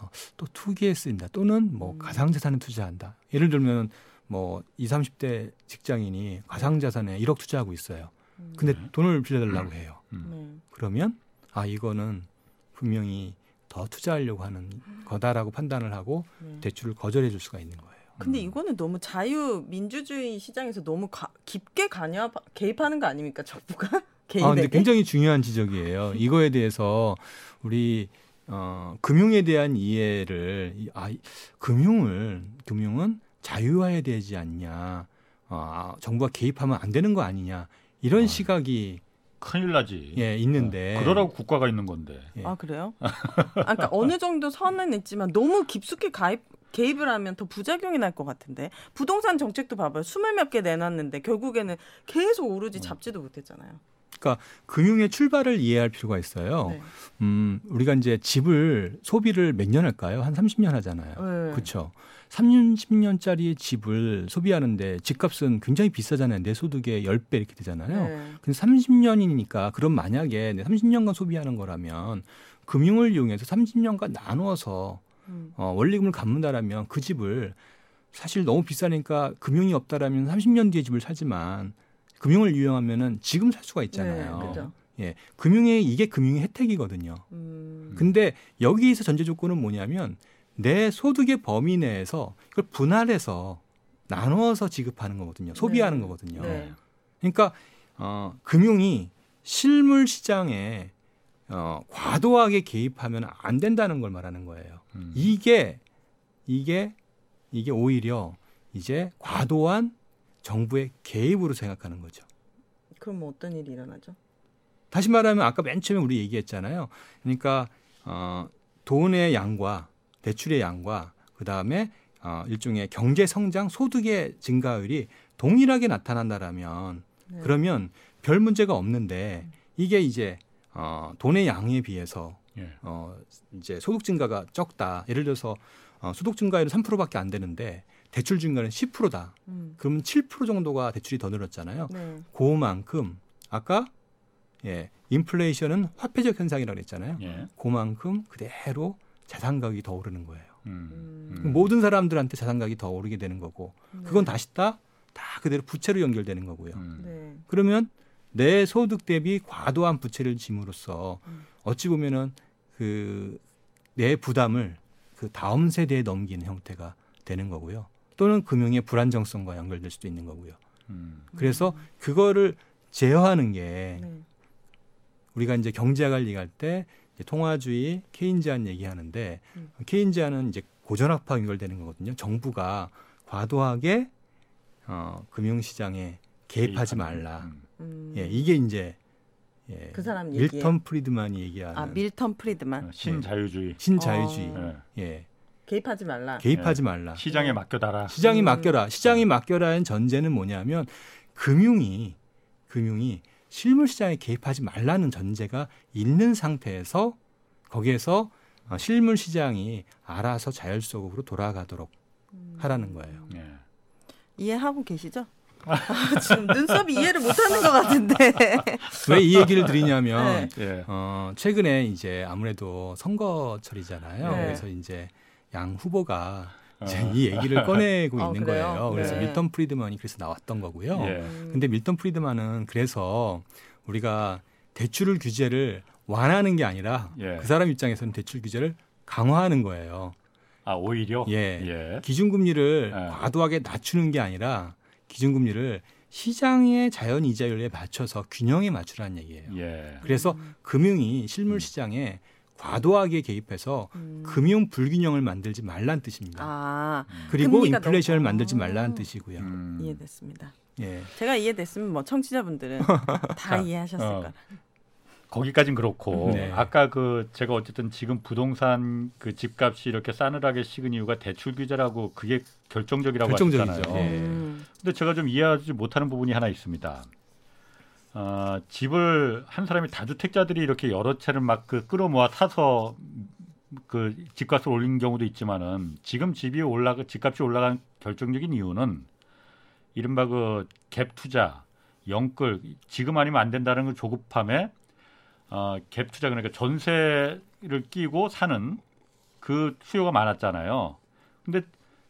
어, 또 투기에 쓰인다 또는 뭐 음. 가상자산에 투자한다. 예를 들면 뭐 20, 30대 직장인이 가상자산에 1억 투자하고 있어요. 음. 근데 네. 돈을 빌려달라고 해요. 음. 네. 그러면 아 이거는 분명히 더 투자하려고 하는 거다라고 판단을 하고 네. 대출을 거절해 줄 수가 있는 거예요. 근데 음. 이거는 너무 자유 민주주의 시장에서 너무 가, 깊게 관여 개입하는 거 아닙니까 정부가 개인에게? 아, 근데 굉장히 중요한 지적이에요. 이거에 대해서 우리 어, 금융에 대한 이해를 이- 아, 이- 금융을 금융은 자유화해야 되지 않냐. 아, 정부가 개입하면 안 되는 거 아니냐. 이런 아. 시각이 큰일 나지. 예, 있는데 어, 그러라고 국가가 있는 건데. 예. 아 그래요? 아, 그러니까 어느 정도 선은 있지만 너무 깊숙이 가입 개입을 하면 더 부작용이 날 것 같은데 부동산 정책도 봐봐요 스물 몇 개 내놨는데 결국에는 계속 오르지 잡지도 못했잖아요. 그러니까 금융의 출발을 이해할 필요가 있어요. 네. 음, 우리가 이제 집을 소비를 몇 년 할까요? 한 30년 하잖아요. 네. 그렇죠. 30년짜리 집을 소비하는데 집값은 굉장히 비싸잖아요. 내 소득의 10배 이렇게 되잖아요. 네. 근데 30년이니까 그럼 만약에 내 30년간 소비하는 거라면 금융을 이용해서 30년간 나누어서 음. 어, 원리금을 갚는다라면 그 집을 사실 너무 비싸니까 금융이 없다라면 30년 뒤에 집을 사지만 금융을 이용하면은 지금 살 수가 있잖아요. 네, 그죠. 예, 금융의 이게 금융의 혜택이거든요. 음. 근데 여기서 전제 조건은 뭐냐면 내 소득의 범위 내에서 이걸 분할해서 나누어서 지급하는 거거든요. 소비하는 네. 거거든요. 네. 그러니까 어, 금융이 실물 시장에 어, 과도하게 개입하면 안 된다는 걸 말하는 거예요. 음. 이게 이게 이게 오히려 이제 과도한 정부의 개입으로 생각하는 거죠. 그럼 뭐 어떤 일이 일어나죠? 다시 말하면 아까 맨 처음에 우리 얘기했잖아요. 그러니까 어, 돈의 양과 대출의 양과 그 다음에 어, 일종의 경제 성장 소득의 증가율이 동일하게 나타난다라면 네. 그러면 별 문제가 없는데 이게 이제 어, 돈의 양에 비해서 예. 어, 이제 소득 증가가 적다. 예를 들어서 어, 소득 증가율은 3%밖에 안 되는데 대출 증가는 10%다. 음. 그러면 7% 정도가 대출이 더 늘었잖아요. 네. 그만큼 아까 예, 인플레이션은 화폐적 현상이라고 그랬잖아요. 예. 그만큼 그대로 자산 가격이 더 오르는 거예요. 음. 음. 음. 모든 사람들한테 자산 가격이 더 오르게 되는 거고 그건 네. 다시 다, 다 그대로 부채로 연결되는 거고요. 음. 네. 그러면 내 소득 대비 과도한 부채를 짐으로써 음. 어찌 보면은 그 내 부담을 그 다음 세대에 넘기는 형태가 되는 거고요. 또는 금융의 불안정성과 연결될 수도 있는 거고요. 음. 그래서 그거를 제어하는 게 네. 우리가 이제 경제학을 얘기할 때 통화주의, 케인지안 얘기하는데 음. 케인지안은 이제 고전학파 연결되는 거거든요. 정부가 과도하게 어, 금융시장에 개입하지. 말라. 음. 음. 예, 이게 이제 예, 그 사람 밀턴 얘기예요? 프리드만이 얘기하는 아 밀턴 프리드만 어, 신자유주의. 신자유주의. 어. 예. 예, 개입하지 말라. 개입하지 예. 말라. 시장에 네. 맡겨달라. 시장이 음. 맡겨라. 시장이 맡겨라는 전제는 뭐냐면 금융이 금융이 실물 시장에 개입하지 말라는 전제가 있는 상태에서 거기에서 어, 실물 시장이 알아서 자율적으로 돌아가도록 음. 하라는 거예요. 예. 이해하고 계시죠? 아, 지금 눈썹이 이해를 못하는 것 같은데. 왜 이 얘기를 드리냐면 네. 예. 어, 최근에 이제 아무래도 선거철이잖아요. 네. 그래서 이제 양 후보가 이제 어. 이 얘기를 꺼내고 어, 있는 그래요? 거예요. 그래서 네. 밀턴 프리드만이 그래서 나왔던 거고요. 예. 음. 근데 밀턴 프리드만은 그래서 우리가 대출 규제를 완화하는 게 아니라 예. 그 사람 입장에서는 대출 규제를 강화하는 거예요. 아 오히려 예. 예. 기준금리를 예. 과도하게 낮추는 게 아니라 기준금리를 시장의 자연 이자율에 맞춰서 균형에 맞추라는 얘기예요. 예. 그래서 음. 금융이 실물 시장에 과도하게 개입해서 음. 금융 불균형을 만들지 말란 뜻입니다. 아 그리고 인플레이션을 너무- 만들지 말라는 아. 뜻이고요. 음. 이해됐습니다. 예. 제가 이해됐으면 뭐 청취자분들은 다 이해하셨을 어. 거라. 거기까진 그렇고 네. 아까 그 제가 어쨌든 지금 부동산 그 집값이 이렇게 싸늘하게 식은 이유가 대출 규제라고 그게 결정적이라고 결정적이죠. 하셨잖아요. 예. 음. 근데 제가 좀 이해하지 못하는 부분이 하나 있습니다. 어, 집을 한 사람이 다주택자들이 이렇게 여러 채를 막 그 끌어모아 사서 그 집값을 올린 경우도 있지만은 지금 집이 올라가 집값이 올라간 결정적인 이유는 이른바 그 갭 투자, 영끌 지금 아니면 안 된다는 그 조급함에 어, 갭 투자 그러니까 전세를 끼고 사는 그 수요가 많았잖아요. 근데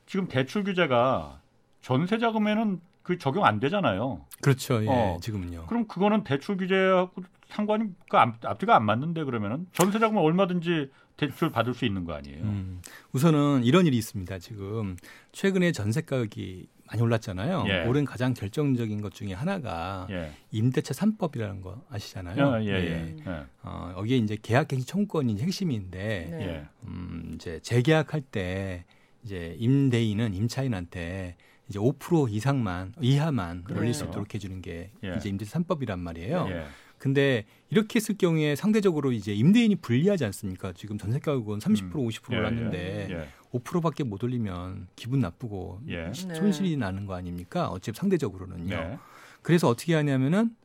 지금 대출 규제가 전세 자금에는 그 적용 안 되잖아요. 그렇죠. 예. 어. 지금은요. 그럼 그거는 대출 규제하고 상관이 그 앞- 앞뒤가 안 맞는데 그러면은 전세 자금은 얼마든지 대출 받을 수 있는 거 아니에요. 음, 우선은 이런 일이 있습니다. 지금 최근에 전세 가격이 많이 올랐잖아요. 예. 오른 가장 결정적인 것 중에 하나가 예. 임대차 3법이라는 거 아시잖아요. 예, 예, 예. 예. 어, 여기에 이제 계약갱신 청구권이 핵심인데 네. 예. 음, 이제 재계약할 때 이제 임대인은 임차인한테 이제 5% 이상만 이하만 그렇죠. 올릴 수 있도록 해주는 게 예. 이제 임대차 3법이란 말이에요. 예. 근데 이렇게 했을 경우에 상대적으로 이제 임대인이 불리하지 않습니까? 지금 전세 가격은 30% 50% 예, 올랐는데 예. 5%밖에 못 올리면 기분 나쁘고 예. 시- 네. 손실이 나는 거 아닙니까? 어차피 상대적으로는요. 네. 그래서 어떻게 하냐면은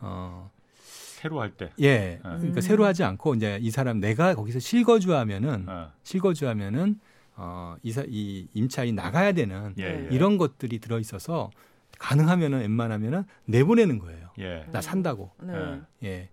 어 새로 할 때. 예. 그러니까 음. 새로 하지 않고 이제 이 사람 내가 거기서 실거주하면은 어. 실거주하면은 어 이사 이 임차인이 나가야 되는 예, 예. 이런 것들이 들어 있어서 가능하면은 웬만하면은 내보내는 거예요. 예. 나 산다고. 네. 예. 예.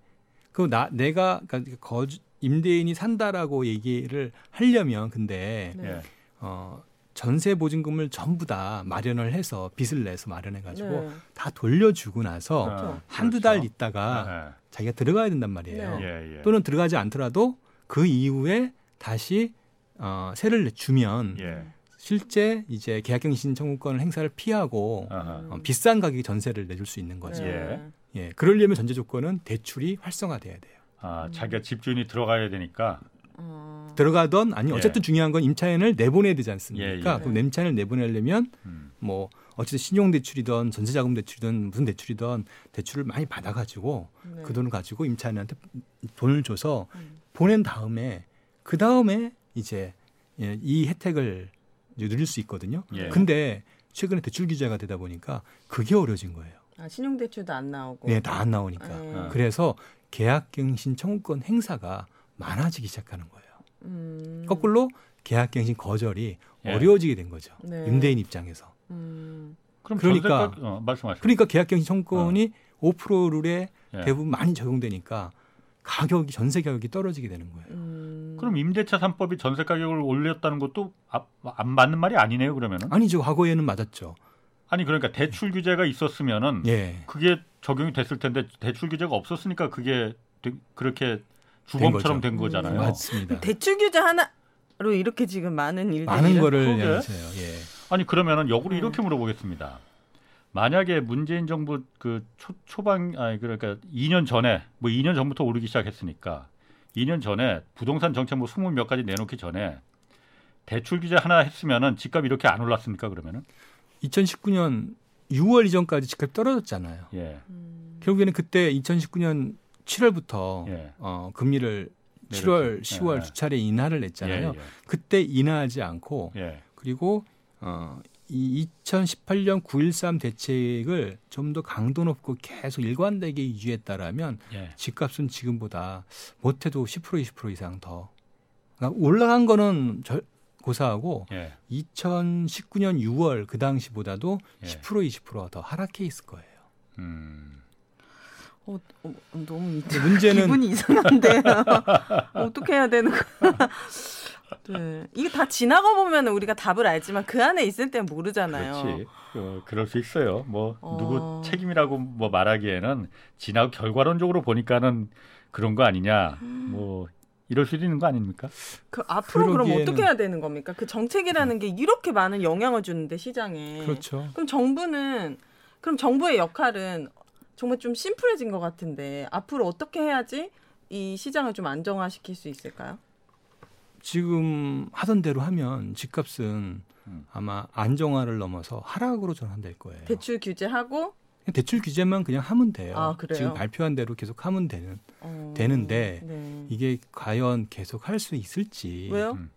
그나 내가 그러니까 거주 임대인이 산다라고 얘기를 하려면 근데 네. 예. 어 전세 보증금을 전부 다 마련을 해서 빚을 내서 마련해 가지고 네. 다 돌려주고 나서 어, 한두 그렇죠. 달 있다가 자기가 들어가야 된단 말이에요. 네. 예, 예. 또는 들어가지 않더라도 그 이후에 다시 어, 세를 주면 예. 실제 이제 계약갱신 청구권을 행사를 피하고 아하. 어, 비싼 가격의 전세를 내줄 수 있는 거죠. 예. 예. 그러려면 전제 조건은 대출이 활성화돼야 돼요. 아, 자기가 집주인이 들어가야 되니까. 어. 들어가던 아니 예. 어쨌든 중요한 건 임차인을 내보내야 되지 않습니까? 예, 예. 그럼 임차인을 내보내려면 음. 뭐 어쨌든 신용 대출이든 전세자금 대출이든 무슨 대출이든 대출을 많이 받아가지고 네. 그 돈을 가지고 임차인한테 돈을 줘서 음. 보낸 다음에 그 다음에 이제 예, 이 혜택을 이제 누릴 수 있거든요. 예. 근데 최근에 대출 규제가 되다 보니까 그게 어려진 거예요. 아, 신용대출도 안 나오고. 네, 다 안 나오니까. 네. 어. 그래서 계약갱신 청구권 행사가 많아지기 시작하는 거예요. 음. 거꾸로 계약갱신 거절이 예. 어려워지게 된 거죠. 네. 임대인 입장에서. 음. 그럼 그러니까- 전세가 어, 말씀하세요. 그러니까 계약갱신 청구권이 5% 룰에 예. 대부분 많이 적용되니까 가격이 전세 가격이 떨어지게 되는 거예요. 음. 그럼 임대차 3법이 전세 가격을 올렸다는 것도 아, 안 맞는 말이 아니네요, 그러면은. 아니죠. 과거에는 맞았죠. 아니 그러니까 대출 규제가 있었으면은 예. 그게 적용이 됐을 텐데 대출 규제가 없었으니까 그게 되- 그렇게 주범처럼 된, 거죠. 거잖아요. 맞습니다. 대출 규제 하나로 이렇게 지금 많은 일들이 많은 거를. 예. 아니 그러면은 역으로 네. 이렇게 물어보겠습니다. 만약에 문재인 정부 그 초, 초반 아니 그러니까 2년 전에 뭐 2년 전부터 오르기 시작했으니까 2년 전에 부동산 정책 뭐 20 몇 가지 내놓기 전에 대출 규제 하나 했으면은 집값 이렇게 안 올랐습니까 그러면은? 2019년 6월 이전까지 집값이 떨어졌잖아요. 예. 음. 결국에는 그때 2019년 7월부터 예. 어, 금리를 7월, 내렸죠. 10월 예. 두 차례 인하를 냈잖아요. 예, 그때 인하하지 않고 예. 예. 그리고 어, 이 2018년 9.13 대책을 좀 더 강도 높고 계속 일관되게 유지했다라면 예. 집값은 지금보다 못해도 10% 20% 이상 더 그러니까 올라간 거는 절, 고사하고 예. 2019년 6월 그 당시보다도 예. 10% 20%더 하락해 있을 거예요. 음. 어, 어, 너무 이- 근데 문제는 기분이 이상한데 어떻게 해야 되는 거야? 네, 이게 다 지나가 보면 우리가 답을 알지만 그 안에 있을 땐 모르잖아요. 그렇지. 어, 그럴 수 있어요. 뭐 어. 누구 책임이라고 뭐 말하기에는 지나고 결과론적으로 보니까는 그런 거 아니냐. 뭐 이럴 수도 있는 거 아닙니까? 그 앞으로 그럼 그러기에는- 어떻게 해야 되는 겁니까? 그 정책이라는 게 이렇게 많은 영향을 주는데 시장에. 그렇죠. 그럼 정부는 그럼 정부의 역할은 정말 좀 심플해진 것 같은데 앞으로 어떻게 해야지 이 시장을 좀 안정화시킬 수 있을까요? 지금 하던 대로 하면 집값은 음. 아마 안정화를 넘어서 하락으로 전환될 거예요. 대출 규제하고 대출 규제만 그냥 하면 돼요. 아, 그래요? 지금 발표한 대로 계속 하면 되는 어, 되는데 네. 이게 과연 계속 할 수 있을지. 왜요? 음.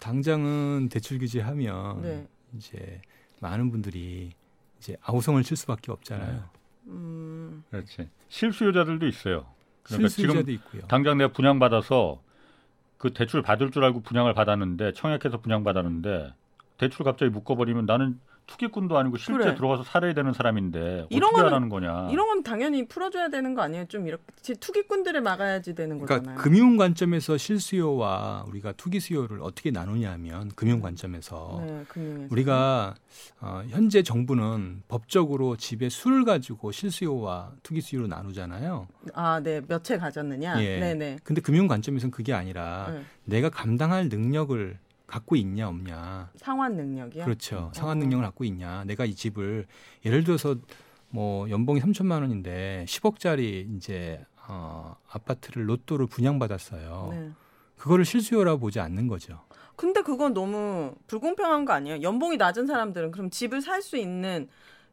당장은 대출 규제하면 네. 이제 많은 분들이 이제 아우성을 칠 수밖에 없잖아요. 음, 그렇지. 실수요자들도 있어요. 그러니까 실수요자도 지금 있고요. 당장 내가 분양 받아서 그 대출 받을 줄 알고 분양을 받았는데 청약해서 분양 받았는데 대출 갑자기 묶어버리면 나는 투기꾼도 아니고 실제 그래. 들어가서 살아야 되는 사람인데 이런 어떻게 하라는 거냐? 이런 건 당연히 풀어줘야 되는 거 아니에요? 좀 이렇게 제 투기꾼들을 막아야지 되는 그러니까 거잖아요. 금융 관점에서 실수요와 우리가 투기 수요를 어떻게 나누냐면 금융 관점에서 네, 금융에서. 우리가 어, 현재 정부는 법적으로 집에 술을 가지고 실수요와 투기 수요로 나누잖아요. 아, 네, 몇 채 가졌느냐? 예. 네, 네. 근데 금융 관점에서는 그게 아니라 네. 내가 감당할 능력을 갖고 있냐 없냐. 상환 능력이요? 그렇죠. 상환 어. 능력을 갖고 있냐. 내가 이 집을 예를 들어서 뭐 연봉이 3천만 원인데 10억짜리 이제 어, 아파트를 로또를 분양받았어요. 네. 그거를 실수요라고 보지 않는 거죠. 근데 그건 너무 불공평한 거 아니에요? 연봉이 낮은 사람들은 그럼 집을 살 수 있는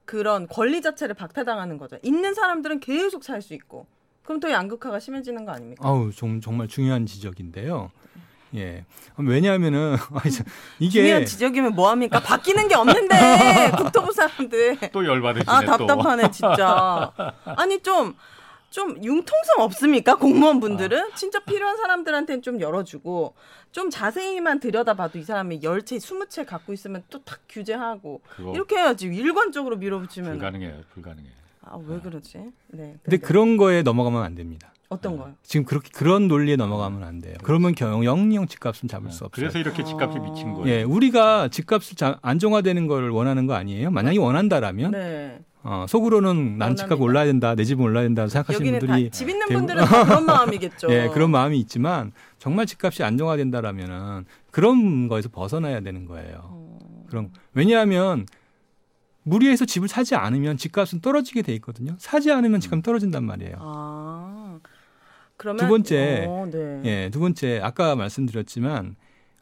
그런 권리 자체를 박탈당하는 거죠. 있는 사람들은 계속 살 수 있고 그럼 더 양극화가 심해지는 거 아닙니까? 아우 좀 정말 중요한 지적인데요. 예. 왜냐하면은 이게 중요한 지적이면 뭐 합니까? 바뀌는 게 없는데 국토부 사람들 또 열받으시네 아 또. 답답하네 진짜. 아니 좀. 좀 융통성 없습니까 공무원분들은 진짜 필요한 사람들한테는 좀 열어주고 좀 자세히만 들여다봐도 이 사람이 열 채, 스무 채 갖고 있으면 또 탁 규제하고 이렇게 해야지 일관적으로 밀어붙이면 불가능해요. 불가능해. 아왜 그러지? 네. 근데 그런 거에 넘어가면 안 됩니다. 어떤 거요? 지금 그렇게 그런 논리에 넘어가면 안 돼요. 그러면 경 영영 집값은 잡을 수 없어요. 그래서 이렇게 집값이 아. 미친 거예요. 예, 우리가 집값을 자- 안정화되는 걸 원하는 거 아니에요? 만약에 원한다라면 네. 어, 속으로는 난 집값 원합니다. 올라야 된다, 내 집은 올라야 된다 생각하시는 분들이 다집 있는 대부분- 분들은 그런 마음이겠죠. 예, 그런 마음이 있지만 정말 집값이 안정화된다라면은 그런 거에서 벗어나야 되는 거예요. 어, 그럼 왜냐하면 무리해서 집을 사지 않으면 집값은 떨어지게 돼 있거든요. 사지 않으면 집값 떨어진단 말이에요. 아. 그러면 두 번째, 어, 네. 예, 두 번째 아까 말씀드렸지만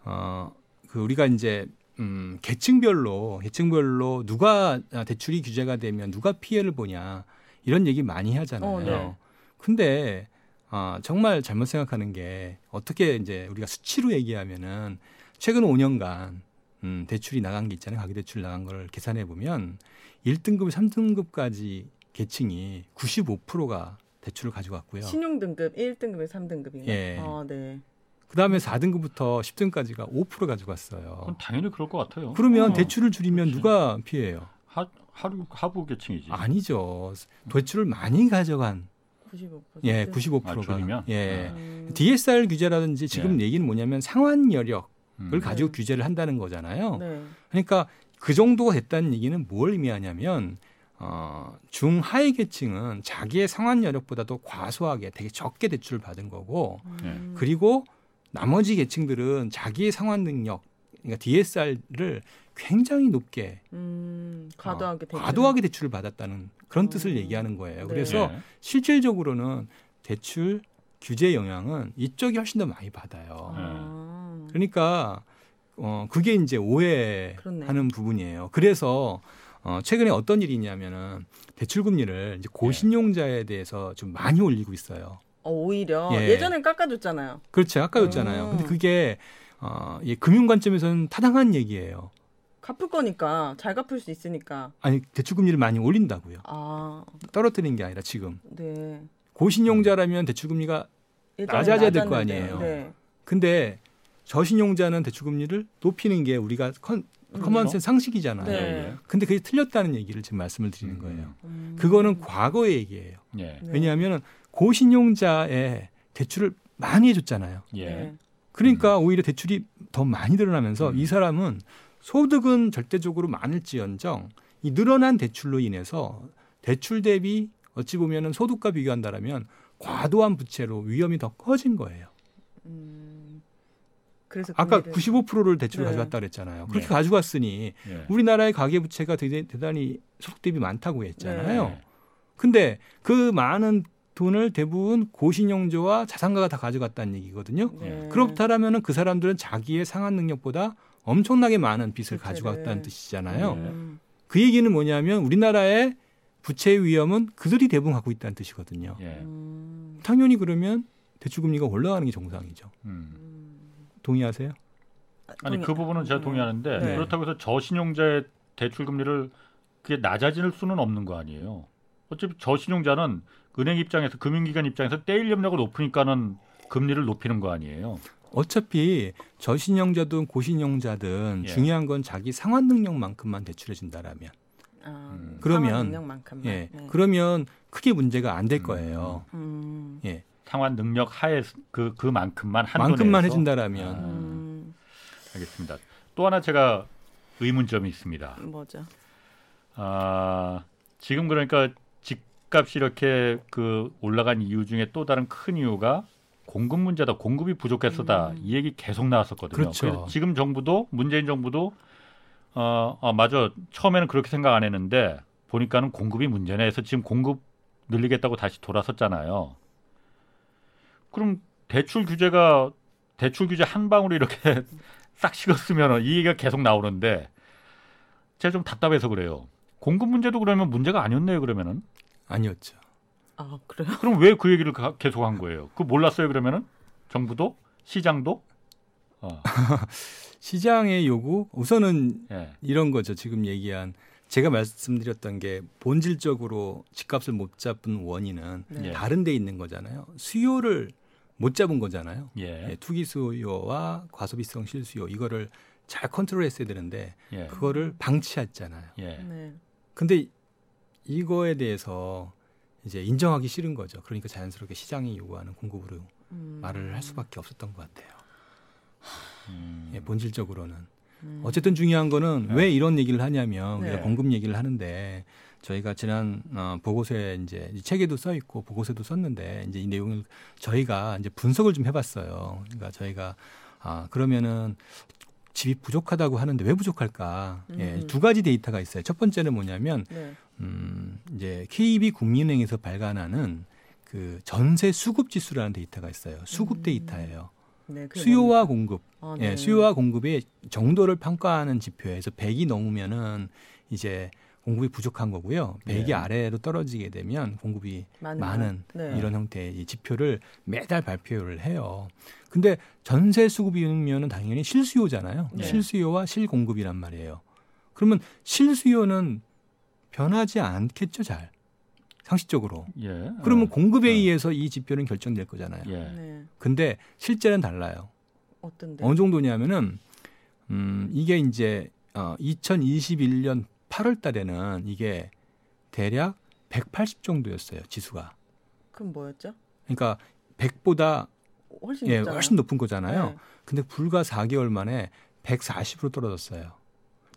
어, 그 우리가 이제 음, 계층별로 계층별로 누가 대출이 규제가 되면 누가 피해를 보냐 이런 얘기 많이 하잖아요. 어, 네. 근데 아, 정말 잘못 생각하는 게 어떻게 이제 우리가 수치로 얘기하면은 최근 5년간 음, 대출이 나간 게 있잖아요. 가계 대출 나간 걸 계산해 보면 1등급, 3등급까지 계층이 95%가 대출을 가져갔고요. 신용 등급 1등급에 3등급인가요? 예. 아, 네. 그다음에 4등급부터 10등까지가 5% 가져갔어요. 당연히 그럴 것 같아요. 그러면 어. 대출을 줄이면 그렇지. 누가 피해요? 하, 하루 하부 계층이지. 아니죠. 대출을 많이 가져간 95%. 예, 아, 95%가 줄이면? 예. 음. DSR 규제라든지 지금 예. 얘기는 뭐냐면 상환 여력을 음. 가지고 네. 규제를 한다는 거잖아요. 네. 그러니까 그 정도가 됐다는 얘기는 뭘 의미하냐면 어, 중하위 계층은 자기의 상환 여력보다도 과소하게 되게 적게 대출을 받은 거고 음. 그리고 나머지 계층들은 자기의 상환 능력 그러니까 DSR을 굉장히 높게 음, 과도하게 어, 대출. 과도하게 대출을 받았다는 그런 음. 뜻을 얘기하는 거예요. 네. 그래서 예. 실질적으로는 대출 규제 영향은 이쪽이 훨씬 더 많이 받아요. 아. 그러니까 어 그게 이제 오해하는 그렇네. 부분이에요. 그래서 어 최근에 어떤 일이 있냐면은 대출 금리를 이제 고신용자에 대해서 좀 많이 올리고 있어요. 어, 오히려 예. 예. 전엔 깎아줬잖아요. 그렇죠. 아까였잖아요. 음. 근데 그게 어, 이 금융 관점에서는 타당한 얘기예요. 갚을 거니까 잘 갚을 수 있으니까. 아니 대출 금리를 많이 올린다고요. 아, 떨어뜨리는 게 아니라 지금 네. 고신용자라면 대출 금리가 예전엔 낮아져야 될거 낮았는데, 아니에요. 네. 근데 저신용자는 대출 금리를 높이는 게 우리가 com, common sense 상식이잖아요. 네. 예. 근데 그게 틀렸다는 얘기를 지금 말씀을 드리는 거예요. 음. 그거는 과거의 얘기예요. 예. 네. 왜냐하면 고신용자의 대출을 많이 해줬잖아요. 예. 네. 그러니까 오히려 대출이 더 많이 늘어나면서 음. 이 사람은 소득은 절대적으로 많을지언정 이 늘어난 대출로 인해서 대출 대비 어찌 보면은 소득과 비교한다라면 과도한 부채로 위험이 더 커진 거예요. 음. 그래서 아까 금리를- 95%를 대출 네. 가져갔다 그랬잖아요. 그렇게 네. 가져갔으니 예. 우리나라의 가계 부채가 대단히 소득 대비 많다고 했잖아요. 네. 근데 그 많은 돈을 대부분 고신용조와 자산가가 다 가져갔다는 얘기거든요. 네. 그렇다라면은 그 사람들은 자기의 상환 능력보다 엄청나게 많은 빚을 부채를. 가져갔다는 뜻이잖아요. 네. 음. 그 얘기는 뭐냐면 우리나라의 부채의 위험은 그들이 대부분 갖고 있다는 뜻이거든요. 예. 음. 당연히 그러면 대출 금리가 올라가는 게 정상이죠. 음. 음. 동의하세요? 아니 동의- 그 부분은 제가 음. 동의하는데 네. 그렇다고 해서 저신용자의 대출 금리를 그게 낮아질 수는 없는 거 아니에요. 어차피 저신용자는 은행 입장에서 금융기관 입장에서 떼일 염려가 높으니까는 금리를 높이는 거 아니에요. 어차피 저신용자든 고신용자든 예. 중요한 건 자기 상환 능력만큼만 대출해 준다라면 아, 음. 그러면- 상환 능력만큼만. 예 네. 그러면 크게 문제가 안될 음. 거예요. 음. 예 상환 능력 하에 그 그만큼만 한도 만큼만 내에서. 해준다라면 아. 음. 알겠습니다. 또 하나 제가 의문점이 있습니다. 뭐죠? 아, 지금 그러니까 집값이 이렇게 그 올라간 이유 중에 또 다른 큰 이유가 공급 문제다. 공급이 부족해서다. 음. 이 얘기 계속 나왔었거든요. 그렇죠. 래서 지금 정부도 문재인 정부도 어, 아, 맞아. 처음에는 그렇게 생각 안 했는데 보니까는 공급이 문제네 해서 지금 공급 늘리겠다고 다시 돌아섰잖아요. 그럼 대출 규제가 대출 규제 한 방울이 이렇게 싹 식었으면 이 얘기가 계속 나오는데 제가 좀 답답해서 그래요. 공급 문제도 그러면 문제가 아니었네요. 그러면은 아니었죠. 아 그래요? 그럼 왜 그 얘기를 가- 계속 한 거예요? 그 몰랐어요. 그러면은 정부도 시장도 어, 시장의 요구 우선은 예. 이런 거죠. 지금 얘기한 제가 말씀드렸던 게 본질적으로 집값을 못 잡은 원인은 네. 예. 다른 데 있는 거잖아요. 수요를 못 잡은 거잖아요. 예. 예, 투기 수요와 과소비성 실수요 이거를 잘 컨트롤했어야 되는데 예. 그거를 방치했잖아요. 예. 네. 근데 이거에 대해서 이제 인정하기 싫은 거죠. 그러니까 자연스럽게 시장이 요구하는 공급으로 음. 말을 할 수밖에 없었던 것 같아요. 음. 예, 본질적으로는 음. 어쨌든 중요한 거는 네. 왜 이런 얘기를 하냐면 우리가 네. 공급 얘기를 하는데 저희가 지난 어, 보고서에 이제 이 책에도 써 있고 보고서도 썼는데 이제 이 내용을 저희가 이제 분석을 좀 해봤어요. 그러니까 저희가 아 그러면은 집이 부족하다고 하는데 왜 부족할까? 예, 음. 두 가지 데이터가 있어요. 첫 번째는 뭐냐면 네. 음, 이제 KB 국민은행에서 발간하는 그 전세 수급 지수라는 데이터가 있어요. 수급 음. 데이터예요. 네. 수요와 공급? 아, 예, 네. 수요와 공급의 정도를 평가하는 지표에서 100이 넘으면은 이제 공급이 부족한 거고요. 100이 예. 아래로 떨어지게 되면 공급이 많은, 많은 네. 이런 형태의 이 지표를 매달 발표를 해요. 근데 전세 수급이면은 당연히 실수요잖아요. 네. 실수요와 실공급이란 말이에요. 그러면 실수요는 변하지 않겠죠, 잘. 상식적으로. 예. 그러면 어. 공급에 어. 의해서 이 지표는 결정될 거잖아요. 예. 네. 근데 실제는 달라요. 어떤데? 어느 정도냐면은 음 이게 이제 어 2021년 8월 달에는 이게 대략 180 정도였어요, 지수가. 그럼 뭐였죠? 그러니까 100보다 훨씬 예. 훨씬 높은 거잖아요. 네. 근데 불과 4개월 만에 140으로 떨어졌어요.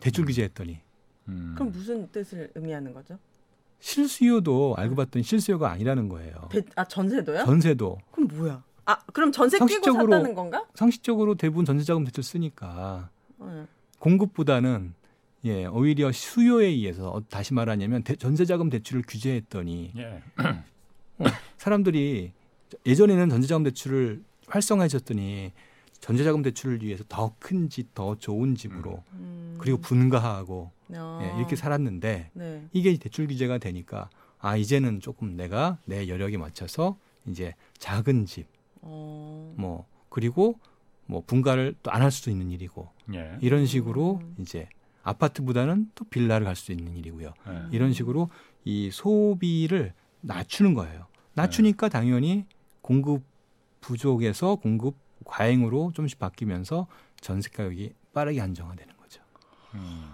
대출 음. 규제했더니 음. 그럼 무슨 뜻을 의미하는 거죠? 실수요도 알고 봤더니 실수요가 아니라는 거예요. 대, 아 전세도요? 전세도 그럼 뭐야? 아 그럼 전세 끼고 상식적으로- 샀다는 건가? 상식적으로 대부분 전세자금 대출 쓰니까 네. 공급보다는 예 오히려 수요에 의해서 어, 다시 말하냐면 대- 전세자금 대출을 규제했더니 예. 사람들이 예전에는 전세자금 대출을 활성화해줬더니 전세자금 대출을 위해서 더 큰 집, 더 좋은 집으로 음. 그리고 분가하고 아. 예, 이렇게 살았는데 네. 이게 대출 규제가 되니까 아 이제는 조금 내가 내 여력에 맞춰서 이제 작은 집, 어. 뭐 그리고 뭐 분가를 또 안 할 수도 있는 일이고 예. 이런 식으로 음. 이제 아파트보다는 또 빌라를 갈 수 있는 일이고요. 예. 이런 식으로 이 소비를 낮추는 거예요. 낮추니까 당연히 공급 부족에서 공급 과잉으로 좀씩 바뀌면서 전세 가격이 빠르게 안정화되는 거죠. 음.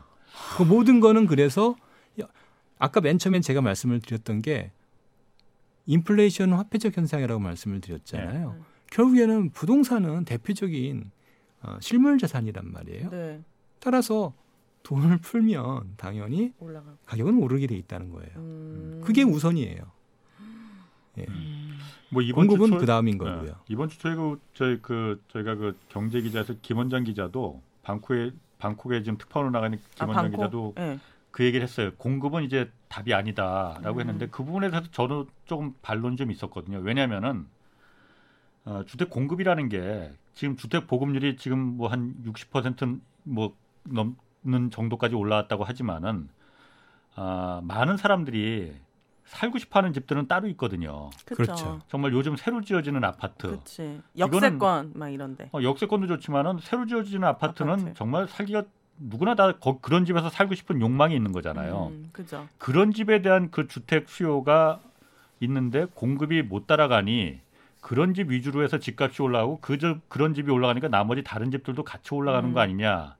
그 모든 거는 그래서 야, 아까 맨 처음에 제가 말씀을 드렸던 게 인플레이션 화폐적 현상이라고 말씀을 드렸잖아요. 네. 결국에는 부동산은 대표적인 어, 실물 자산이란 말이에요. 네. 따라서 돈을 풀면 당연히 올라가고. 가격은 오르게 돼 있다는 거예요. 음. 그게 우선이에요. 예. 뭐 이번 공급은 주 초- 그 다음인 예. 거고요. 이번 주 저희가 그- 저희 그 저희가 그 경제 기자에서 김원장 기자도 방콕에 방콕에 지금 특파원으로 나가는 아, 김원장 방콕? 기자도 네. 그 얘기를 했어요. 공급은 이제 답이 아니다라고 음. 했는데 그 부분에 대해서 저는 조금 반론이 좀 있었거든요. 왜냐하면은 어, 주택 공급이라는 게 지금 주택 보급률이 지금 뭐 한 60%뭐 넘 는 정도까지 올라왔다고 하지만은 아, 많은 사람들이 살고 싶어하는 집들은 따로 있거든요. 그렇죠. 정말 요즘 새로 지어지는 아파트. 그치. 역세권 막 이런데. 어, 역세권도 좋지만은 새로 지어지는 아파트는 아파트. 정말 살기가 누구나 다 거- 그런 집에서 살고 싶은 욕망이 있는 거잖아요. 음, 그죠. 그런 집에 대한 그 주택 수요가 있는데 공급이 못 따라가니 그런 집 위주로 해서 집값이 올라가고 그 저, 그런 집이 올라가니까 나머지 다른 집들도 같이 올라가는 음. 거 아니냐?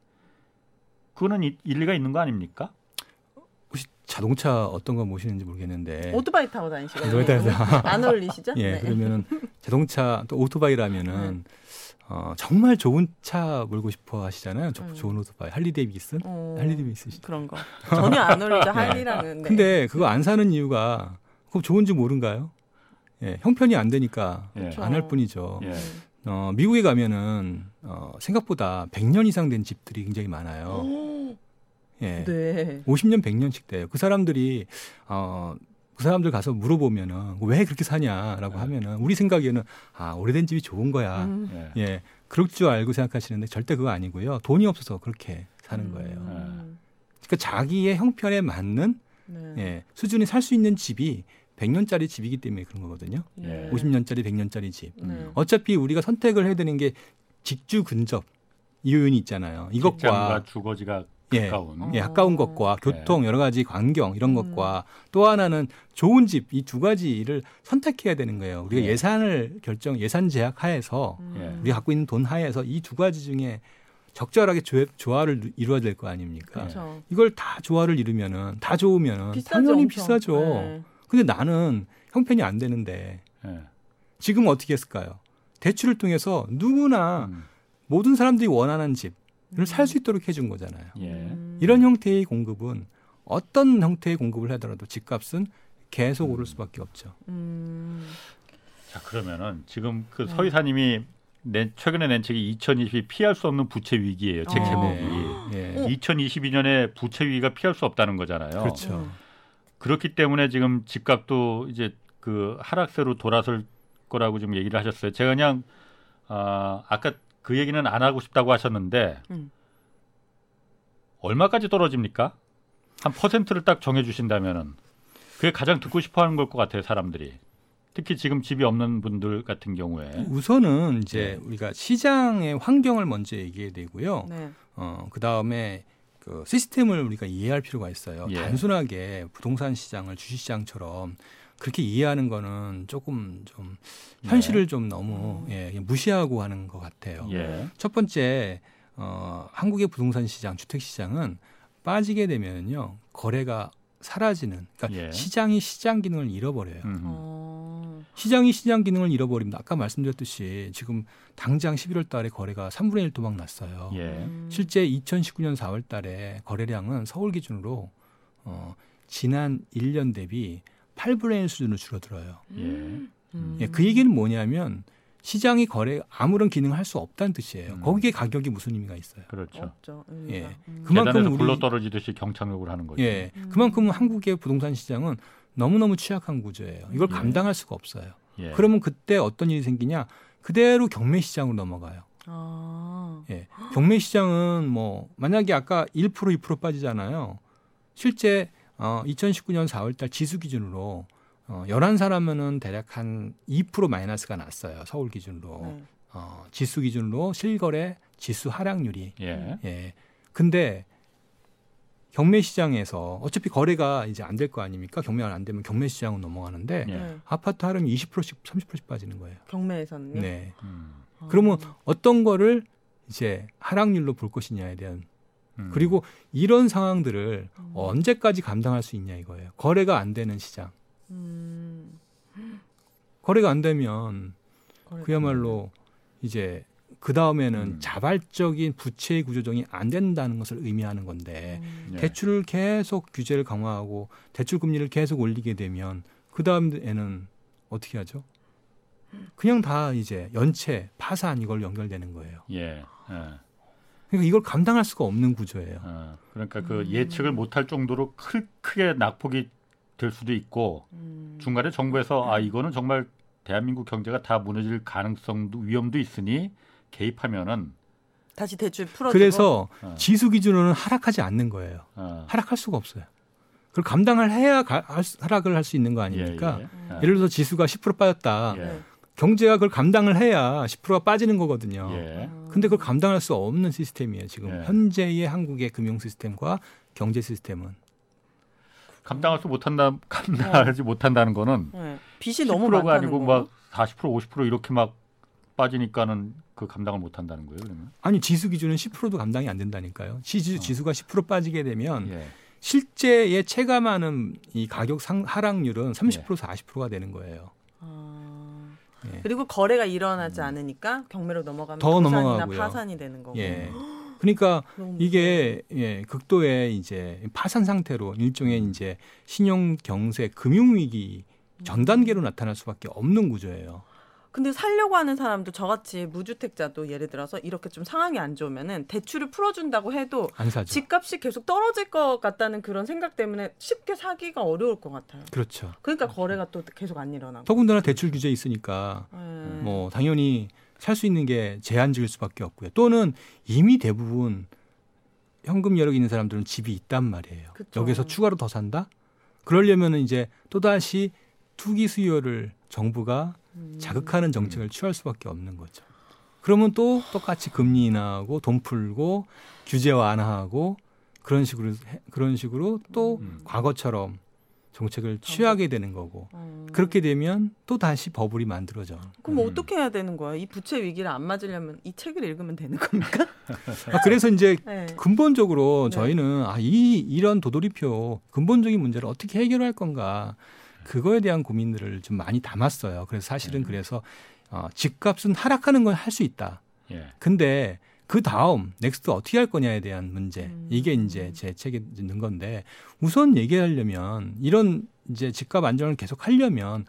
그거는 이- 일리가 있는 거 아닙니까? 혹시 자동차 어떤 거 모시는지 모르겠는데. 오토바이 타고 다니시거든요. 네. 오토바이 타고 안 어울리시죠? 예, 네. 그러면은 자동차 또 오토바이라면은 어, 정말 좋은 차 몰고 싶어 하시잖아요. 조- 음. 좋은 오토바이. 할리 데이비슨? 어, 할리 데이비슨. 그런 거 전혀 안 어울리죠 할리랑은. 네. 근데 그거 안 사는 이유가 그거 좋은지 모른가요? 예, 형편이 안 되니까 예. 그쵸. 안할 뿐이죠. 예. 어, 미국에 가면은 어, 생각보다 100년 이상 된 집들이 굉장히 많아요. 오, 예. 네. 50년, 100년씩 돼요. 그 사람들이 어, 그 사람들 가서 물어보면은 왜 그렇게 사냐라고 네. 하면은 우리 생각에는 아 오래된 집이 좋은 거야. 음. 예. 예, 그럴 줄 알고 생각하시는데 절대 그거 아니고요. 돈이 없어서 그렇게 사는 음. 거예요. 네. 그러니까 자기의 형편에 맞는 네. 예, 수준이 살 수 있는 집이 100년짜리 집이기 때문에 그런 거거든요. 네. 예. 50년짜리, 100년짜리 집. 네. 어차피 우리가 선택을 해야 되는 게 직주 근접 이 요인이 있잖아요. 이것과 주거지가 예. 가까운. 예, 가까운 것과 교통 여러 가지 환경 이런 것과 또 하나는 좋은 집 이 두 가지를 선택해야 되는 거예요. 우리가 예. 예산을 결정 예산 제약 하에서 예. 우리가 갖고 있는 돈 하에서 이 두 가지 중에 적절하게 조, 조화 를 이루어야 될 거 아닙니까? 그렇죠. 이걸 다 조화를 이루면은 다 좋으면은 비싸죠, 당연히 엄청. 비싸죠. 네. 근데 나는 형편이 안 되는데 예. 지금 어떻게 했을까요? 대출을 통해서 누구나 음. 모든 사람들이 원하는 집을 살수 있도록 해준 거잖아요. 예. 음. 이런 형태의 공급은 어떤 형태의 공급을 하더라도 집값은 계속 오를 수밖에 없죠. 음. 자 그러면은 지금 그 네. 서희사님이 낸, 최근에 낸 책이 2020이 피할 수 없는 부채 위기예요. 책 어. 제목이. 예. 어. 2022년에 부채 위기가 피할 수 없다는 거잖아요. 그렇죠. 음. 그렇기 때문에 지금 집값도 이제 그 하락세로 돌아설 거라고 지금 얘기를 하셨어요. 제가 그냥 아, 아까 그 얘기는 안 하고 싶다고 하셨는데 음. 얼마까지 떨어집니까? 한 퍼센트를 딱 정해 주신다면은 그게 가장 듣고 싶어 하는 걸 것 같아요, 사람들이. 특히 지금 집이 없는 분들 같은 경우에. 우선은 이제 네. 우리가 시장의 환경을 먼저 얘기해야 되고요. 네. 어, 그 다음에 그 시스템을 우리가 이해할 필요가 있어요. 예. 단순하게 부동산 시장을 주식 시장처럼 그렇게 이해하는 거는 조금 좀 현실을 좀 너무 예, 무시하고 하는 것 같아요. 예. 첫 번째 어, 한국의 부동산 시장, 주택 시장은 빠지게 되면요 거래가 사라지는 그러니까 예. 시장이 시장 기능을 잃어버려요. 음. 어. 시장이 시장 기능을 잃어버리면 아까 말씀드렸듯이 지금 당장 11월 달에 거래가 3분의 1 도박 났어요. 예. 음. 실제 2019년 4월 달에 거래량은 서울 기준으로 어, 지난 1년 대비 8분의 1 수준으로 줄어들어요. 예. 음. 예, 그 얘기는 뭐냐면 시장이 거래 아무런 기능을 할 수 없다는 뜻이에요. 음. 거기에 가격이 무슨 의미가 있어요. 그렇죠. 예. 음. 그만큼 굴러 떨어지듯이 경착륙을 하는 거죠. 예, 음. 그만큼 한국의 부동산 시장은 너무너무 취약한 구조예요. 이걸 예. 감당할 수가 없어요. 예. 그러면 그때 어떤 일이 생기냐? 그대로 경매 시장으로 넘어가요. 아. 예. 경매 시장은 뭐 만약에 아까 1% 2% 빠지잖아요. 실제 어 2019년 4월 달 지수 기준으로 어 11사람은 대략 한 2% 마이너스가 났어요. 서울 기준으로. 네. 어 지수 기준으로 실거래 지수 하락률이. 예. 예. 근데 경매 시장에서 어차피 거래가 이제 안 될 거 아닙니까? 경매가 안 되면 경매 시장으로 넘어가는데 예. 네. 아파트 하락이 20%씩 30%씩 빠지는 거예요. 경매에서는요. 네. 음. 아. 그러면 어떤 거를 이제 하락률로 볼 것이냐에 대한 음. 그리고 이런 상황들을 음. 언제까지 감당할 수 있냐 이거예요. 거래가 안 되는 시장. 음. 거래가 안 되면 거래가 그야말로 이제 그 다음에는 음. 자발적인 부채 구조정이 안 된다는 것을 의미하는 건데 음. 예. 대출을 계속 규제를 강화하고 대출 금리를 계속 올리게 되면 그 다음에는 어떻게 하죠? 그냥 다 이제 연체 파산 이걸 연결되는 거예요. 예. 예. 그러니까 이걸 감당할 수가 없는 구조예요. 어, 그러니까 그 음. 예측을 못할 정도로 크, 크게 낙폭이 될 수도 있고 음. 중간에 정부에서 아 이거는 정말 대한민국 경제가 다 무너질 가능성도 위험도 있으니 개입하면은 다시 대출 풀어주고. 그래서 어, 지수 기준으로는 하락하지 않는 거예요. 어, 하락할 수가 없어요. 그걸 감당을 해야 가- 하락을 할 수 있는 거 아닙니까? 예, 예. 음. 예. 예를 들어서 지수가 10% 빠졌다. 예. 네. 경제가 그걸 감당을 해야 10%가 빠지는 거거든요. 예. 아. 근데 그걸 감당할 수 없는 시스템이에요. 지금 예. 현재의 한국의 금융 시스템과 경제 시스템은 감당할 수 못한다 감당하지 못한다는 거는 네. 빚이 너무 10%가 많다는 아니고 거. 막40% 50% 이렇게 막 빠지니까는 그 감당을 못 한다는 거예요 그러면 아니 지수 기준은 10%도 감당이 안 된다니까요. 지수, 어. 지수가 10% 빠지게 되면 예. 실제의 체감하는 이 가격 상, 하락률은 30% 예. 40%가 되는 거예요. 아. 예. 그리고 거래가 일어나지 않으니까 경매로 넘어가면 더 넘어가고요. 파산이 되는 거고. 예. 그러니까 이게 예, 극도의 이제 파산 상태로 일종의 이제 신용 경세 금융 위기 전 단계로 나타날 수밖에 없는 구조예요. 근데 살려고 하는 사람도 저같이 무주택자도 예를 들어서 이렇게 좀 상황이 안 좋으면은 대출을 풀어준다고 해도 안 사죠. 집값이 계속 떨어질 것 같다는 그런 생각 때문에 쉽게 사기가 어려울 것 같아요. 그렇죠. 그러니까 거래가 또 계속 안 일어나고. 더군다나 대출 규제 있으니까 예. 뭐 당연히 살 수 있는 게 제한적일 수밖에 없고요. 또는 이미 대부분 현금 여력이 있는 사람들은 집이 있단 말이에요. 그쵸. 여기서 추가로 더 산다? 그러려면은 이제 또다시 투기 수요를 정부가 음. 자극하는 정책을 취할 수밖에 없는 거죠. 그러면 또 똑같이 금리 인하하고 돈 풀고 규제 완화하고 그런 식으로 해- 그런 식으로 또 음. 과거처럼 정책을 취하게 되는 거고 어. 그렇게 되면 또 다시 버블이 만들어져. 그럼 음. 어떻게 해야 되는 거야? 이 부채 위기를 안 맞으려면 이 책을 읽으면 되는 겁니까? 아, 그래서 이제 네. 근본적으로 네. 저희는 아, 이 이런 도돌이표 근본적인 문제를 어떻게 해결할 건가 그거에 대한 고민들을 좀 많이 담았어요. 그래서 사실은 네. 그래서 어, 집값은 하락하는 건 할 수 있다. 예. 근데 그 다음 next 어떻게 할 거냐에 대한 문제 음. 이게 이제 제 책에 있는 건데 우선 얘기하려면 이런 이제 집값 안정을 계속 하려면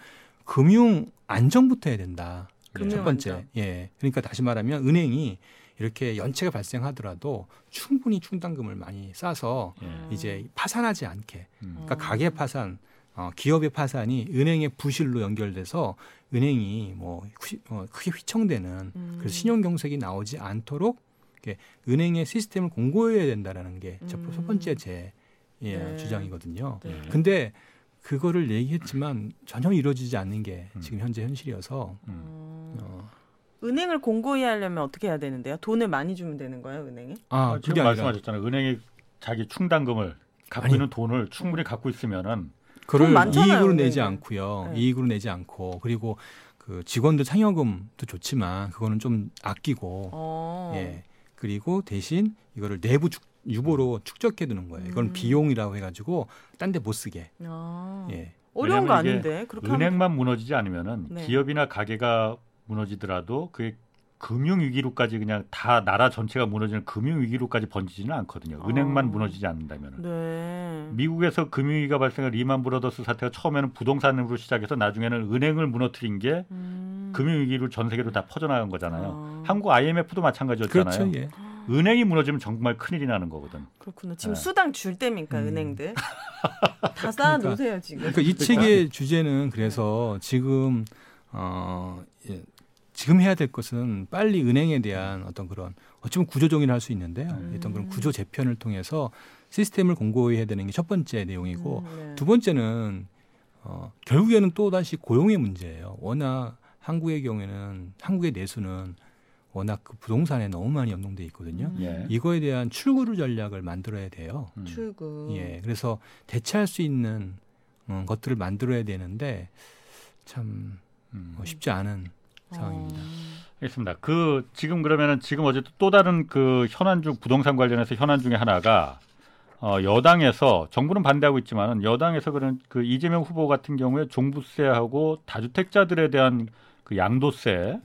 금융 안정부터 해야 된다. 금융 첫 번째 안정. 예 그러니까 다시 말하면 은행이 이렇게 연체가 발생하더라도 충분히 충당금을 많이 싸서 예. 이제 파산하지 않게 음. 그러니까 가계 파산, 어, 기업의 파산이 은행의 부실로 연결돼서 은행이 뭐 휘- 어, 크게 휘청되는 음. 그래서 신용 경색이 나오지 않도록 이렇게 은행의 시스템을 공고해야 된다라는 게첫 음. 번째 제 예, 네. 주장이거든요. 네. 근데 그거를 얘기했지만 전혀 이루어지지 않는 게 음. 지금 현재 현실이어서 음. 어. 어, 은행을 공고히 하려면 어떻게 해야 되는데요? 돈을 많이 주면 되는 거예요, 은행에? 아 아, 지금 말씀하셨잖아요. 은행이 자기 충당금을 갖고 아니. 있는 돈을 충분히 갖고 있으면은 많잖아요, 이익으로. 내지 않고요. 네. 이익으로 내지 않고 그리고 그 직원들 상여금도 좋지만 그거는 좀 아끼고 어. 예. 그리고 대신 이거를 내부 축, 유보로 축적해 두는 거예요. 이건 음. 비용이라고 해 가지고 딴 데 못 쓰게. 아. 예. 어려운 거 아닌데 그렇게 하면 은행만 무너지지 않으면은 네. 기업이나 가게가 무너지더라도 그게 금융 위기로까지 그냥 다 나라 전체가 무너지는 금융 위기로까지 번지지는 않거든요. 은행만 아. 무너지지 않는다면은. 네. 미국에서 금융 위기가 발생한 리만 브라더스 사태가 처음에는 부동산으로 시작해서 나중에는 은행을 무너뜨린 게 음. 금융 위기로 전 세계로 다 퍼져나간 거잖아요. 아. 한국 IMF도 마찬가지였잖아요. 그렇죠. 예. 은행이 무너지면 정말 큰일이 나는 거거든. 그렇구나. 지금 네. 수당 줄 때입니까 음. 은행들? 다 쌓아 놓으세요 지금. 그러니까 이 책의 주제는 그래서 지금 어 예, 지금 해야 될 것은 빨리 은행에 대한 어떤 그런 어쩌면 구조 정의를 할 수 있는데요. 음. 어떤 그런 구조 재편을 통해서 시스템을 공고히 해야 되는 게 첫 번째 내용이고 음, 네. 두 번째는 어, 결국에는 또 다시 고용의 문제예요. 워낙 한국의 경우에는 한국의 내수는 워낙 그 부동산에 너무 많이 연동돼 있거든요. 음. 예. 이거에 대한 출구를 전략을 만들어야 돼요. 음. 출구. 예, 그래서 대체할 수 있는 음, 것들을 만들어야 되는데 참 음. 어, 쉽지 않은 어. 상황입니다. 알겠습니다. 그 지금 그러면은 지금 어제 또 다른 그 현안 중 부동산 관련해서 현안 중에 하나가 어, 여당에서 정부는 반대하고 있지만은 여당에서 그런 그 이재명 후보 같은 경우에 종부세하고 다주택자들에 대한 그 양도세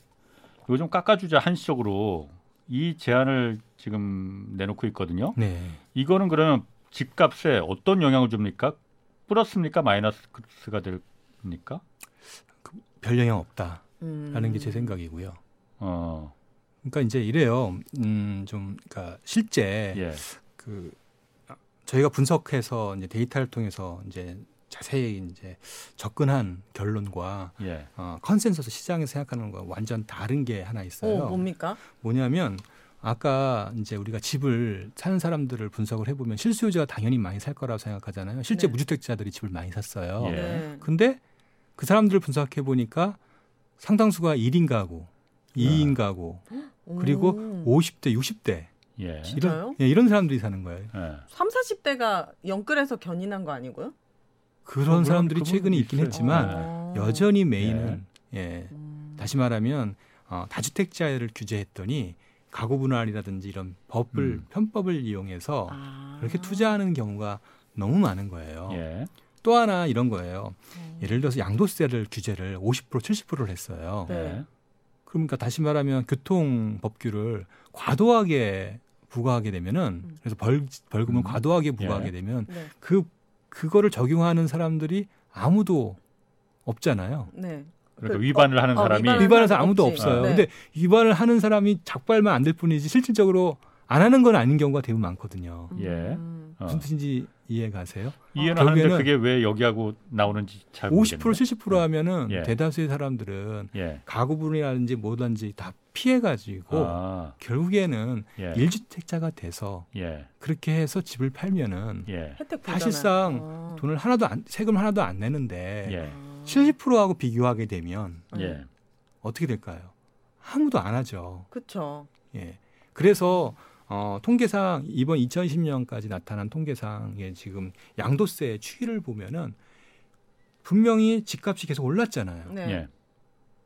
이거 좀 깎아주자 한시적으로 이 제안을 지금 내놓고 있거든요. 네. 이거는 그러면 집값에 어떤 영향을 줍니까? 플러스입니까? 마이너스가 됩니까? 별 영향 없다 라는 음. 게제 생각이고요. 어, 그러니까 이제 이래요. 음, 좀 그러니까 실제 예, 그 저희가 분석해서 이제 데이터를 통해서 이제 자세히 이제 접근한 결론과 예, 어, 컨센서스 시장에서 생각하는 거와 완전 다른 게 하나 있어요. 어, 뭡니까? 뭐냐면 아까 이제 우리가 집을 사는 사람들을 분석을 해보면 실수요자가 당연히 많이 살 거라고 생각하잖아요. 실제 네. 무주택자들이 집을 많이 샀어요. 예. 네. 근데 그 사람들을 분석해 보니까 상당수가 1인 가구, 2인 가구, 그리고 오. 50대, 60대 예, 진짜요? 이런 예, 이런 사람들이 사는 거예요. 예. 3, 40대가 영끌에서 견인한 거 아니고요? 그런 물론 사람들이 최근에 있긴 있어요. 했지만 어. 여전히 메인은 예. 음. 다시 말하면 어, 다주택자를 규제했더니 가구 분할이라든지 이런 법을 음. 편법을 이용해서 아. 그렇게 투자하는 경우가 너무 많은 거예요. 예. 또 하나 이런 거예요. 어. 예를 들어서 양도세를 규제를 50% 70%를 했어요. 네. 예. 그러니까 다시 말하면 교통 법규를 과도하게 부과하게 되면은 음. 그래서 벌 벌금을 음. 과도하게 부과하게 예. 되면 네. 그 그거를 적용하는 사람들이 아무도 없잖아요. 네. 그러니까 그- 위반을 하는 어, 사람이 위반을 위반해서 아무도 없지. 없어요. 네. 근데 위반을 하는 사람이 작발만 안 될 뿐이지 실질적으로 안 하는 건 아닌 경우가 대부분 많거든요. 예. 음. 어. 무슨 뜻인지 이해 가 세요? 이해는 하는데 결국에는 그게 왜 여기하고 나오는지 잘 50% 모르겠네요. 70% 하면은 예. 대다수의 사람들은 예. 가구 분이라든지 뭐든지 다 피해 가지고 아, 결국에는 예. 일주택자가 돼서 예. 그렇게 해서 집을 팔면은 예. 사실상 어. 돈을 하나도 안, 세금 하나도 안 내는데 예. 70%하고 비교하게 되면 예. 어떻게 될까요? 아무도 안 하죠. 그렇죠. 예. 그래서 어, 통계상 이번 2020년까지 나타난 통계상에 지금 양도세 추이를 보면은 분명히 집값이 계속 올랐잖아요. 네. 예.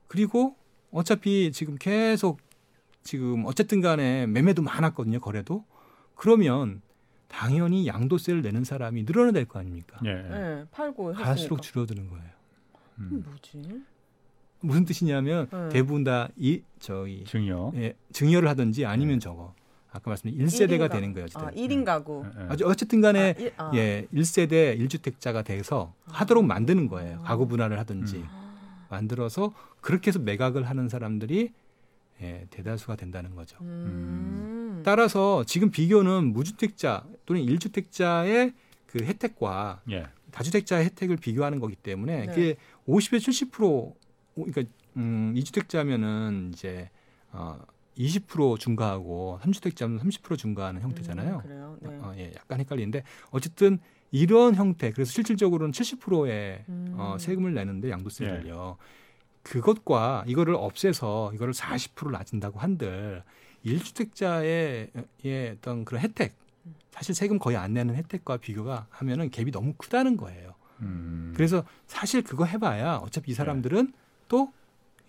그리고 어차피 지금 계속 지금 어쨌든 간에 매매도 많았거든요. 거래도. 그러면 당연히 양도세를 내는 사람이 될거 아닙니까? 예. 네, 팔고 했으니까. 갈수록 줄어드는 거예요. 음, 음. 뭐지? 무슨 뜻이냐면 네. 대부분 다 이 저기 증여. 예, 증여를 하든지 아니면 네. 저거 아까 말씀드린 1세대가 일인 되는 거예요. 어쨌든. 아, 1인 가구. 예, 예. 아주 어쨌든 간에 아, 일- 아. 예, 1세대 1주택자가 돼서 하도록 만드는 거예요. 가구 분할을 하든지 음. 만들어서 그렇게 해서 매각을 하는 사람들이 예, 대다수가 된다는 거죠. 음. 따라서 지금 비교는 무주택자 또는 1주택자의 그 혜택과 예. 다주택자의 혜택을 비교하는 거기 때문에 네. 그게 50에 70% 그러니까 음, 2주택자면은 이제 어, 20% 증가하고 3주택자면 30% 증가하는 형태잖아요. 음, 그래요. 네. 어, 예, 약간 헷갈리는데 어쨌든 이런 형태 그래서 실질적으로는 70%의 음. 어, 세금을 내는데 양도세를요. 그것과 이거를 없애서 이거를 40% 낮춘다고 한들 1주택자의 의 어떤 그런 혜택 사실 세금 거의 안 내는 혜택과 비교가 하면은 갭이 너무 크다는 거예요. 음. 그래서 사실 그거 해봐야 어차피 이 사람들은 또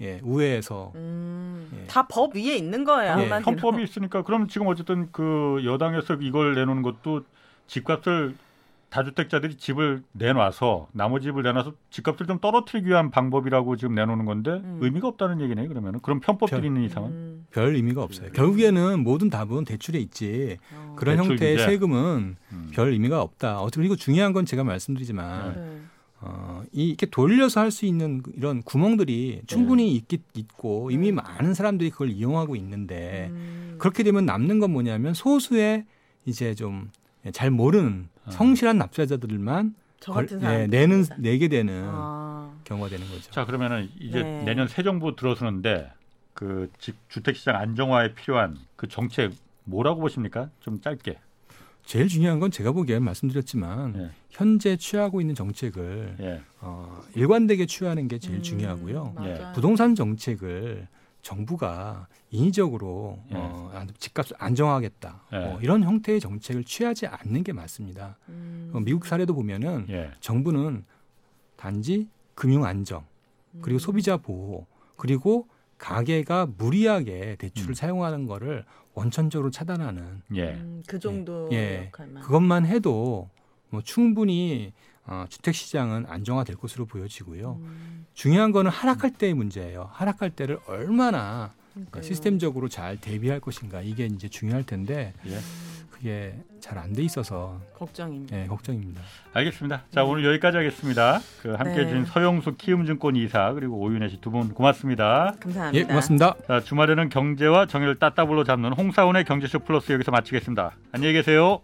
예, 우회해서 음. 예. 다법 위에 있는 거예요. 예. 헌법이 있으니까 그럼 지금 어쨌든 그 여당에서 이걸 내놓는 것도 집값을 다주택자들이 집을 내놔서 나머지 집을 내놔서 집값을 좀 떨어뜨리기 위한 방법이라고 지금 내놓는 건데 음. 의미가 없다는 얘기네요. 그러면은 그런 편법들이 별- 있는 이상은 음. 별 의미가 없어요. 결국에는 모든 답은 대출에 있지 어. 그런 대출 형태의 규제. 세금은 음. 별 의미가 없다. 어떻게 그리고 중요한 건 제가 말씀드리지만 네. 어, 이- 이렇게 돌려서 할 수 있는 이런 구멍들이 충분히 있기, 있고 이미 네. 많은 사람들이 그걸 이용하고 있는데 음. 그렇게 되면 남는 건 뭐냐면 소수의 이제 좀 잘 모르는 아. 성실한 납세자들만 저 걸- 예, 내는 내게 되는 아. 경우가 되는 거죠. 자 그러면은 이제 네. 내년 새 정부 들어서는데 그 집, 주택 시장 안정화에 필요한 그 정책 뭐라고 보십니까? 좀 짧게. 제일 중요한 건 제가 보기엔 말씀드렸지만 예. 현재 취하고 있는 정책을 예. 어, 일관되게 취하는 게 제일 음, 중요하고요. 예. 맞아요. 부동산 정책을 정부가 인위적으로 예. 어, 안- 집값을 안정하겠다 예. 뭐 이런 형태의 정책을 취하지 않는 게 맞습니다. 음. 어, 미국 사례도 보면은 예. 정부는 단지 금융 안정 그리고 음. 소비자 보호 그리고 가게가 무리하게 대출을 음. 사용하는 거를 원천적으로 차단하는 예. 음, 그 정도 예. 역할만. 그것만 해도 뭐 충분히 어, 주택 시장은 안정화될 것으로 보여지고요. 음, 중요한 거는 하락할 때의 문제예요. 하락할 때를 얼마나 그러니까요. 시스템적으로 잘 대비할 것인가 이게 이제 중요할 텐데 예. 그게 잘 안 돼 있어서 걱정입니다. 예, 걱정입니다. 알겠습니다. 자 오늘 여기까지 하겠습니다. 그 함께 네. 해주신 서영수 키움증권 이사 그리고 오윤혜 씨 두 분 고맙습니다. 감사합니다. 예, 고맙습니다. 자 주말에는 경제와 정의를 따따블로 잡는 홍사원의 경제쇼 플러스 여기서 마치겠습니다. 안녕히 계세요.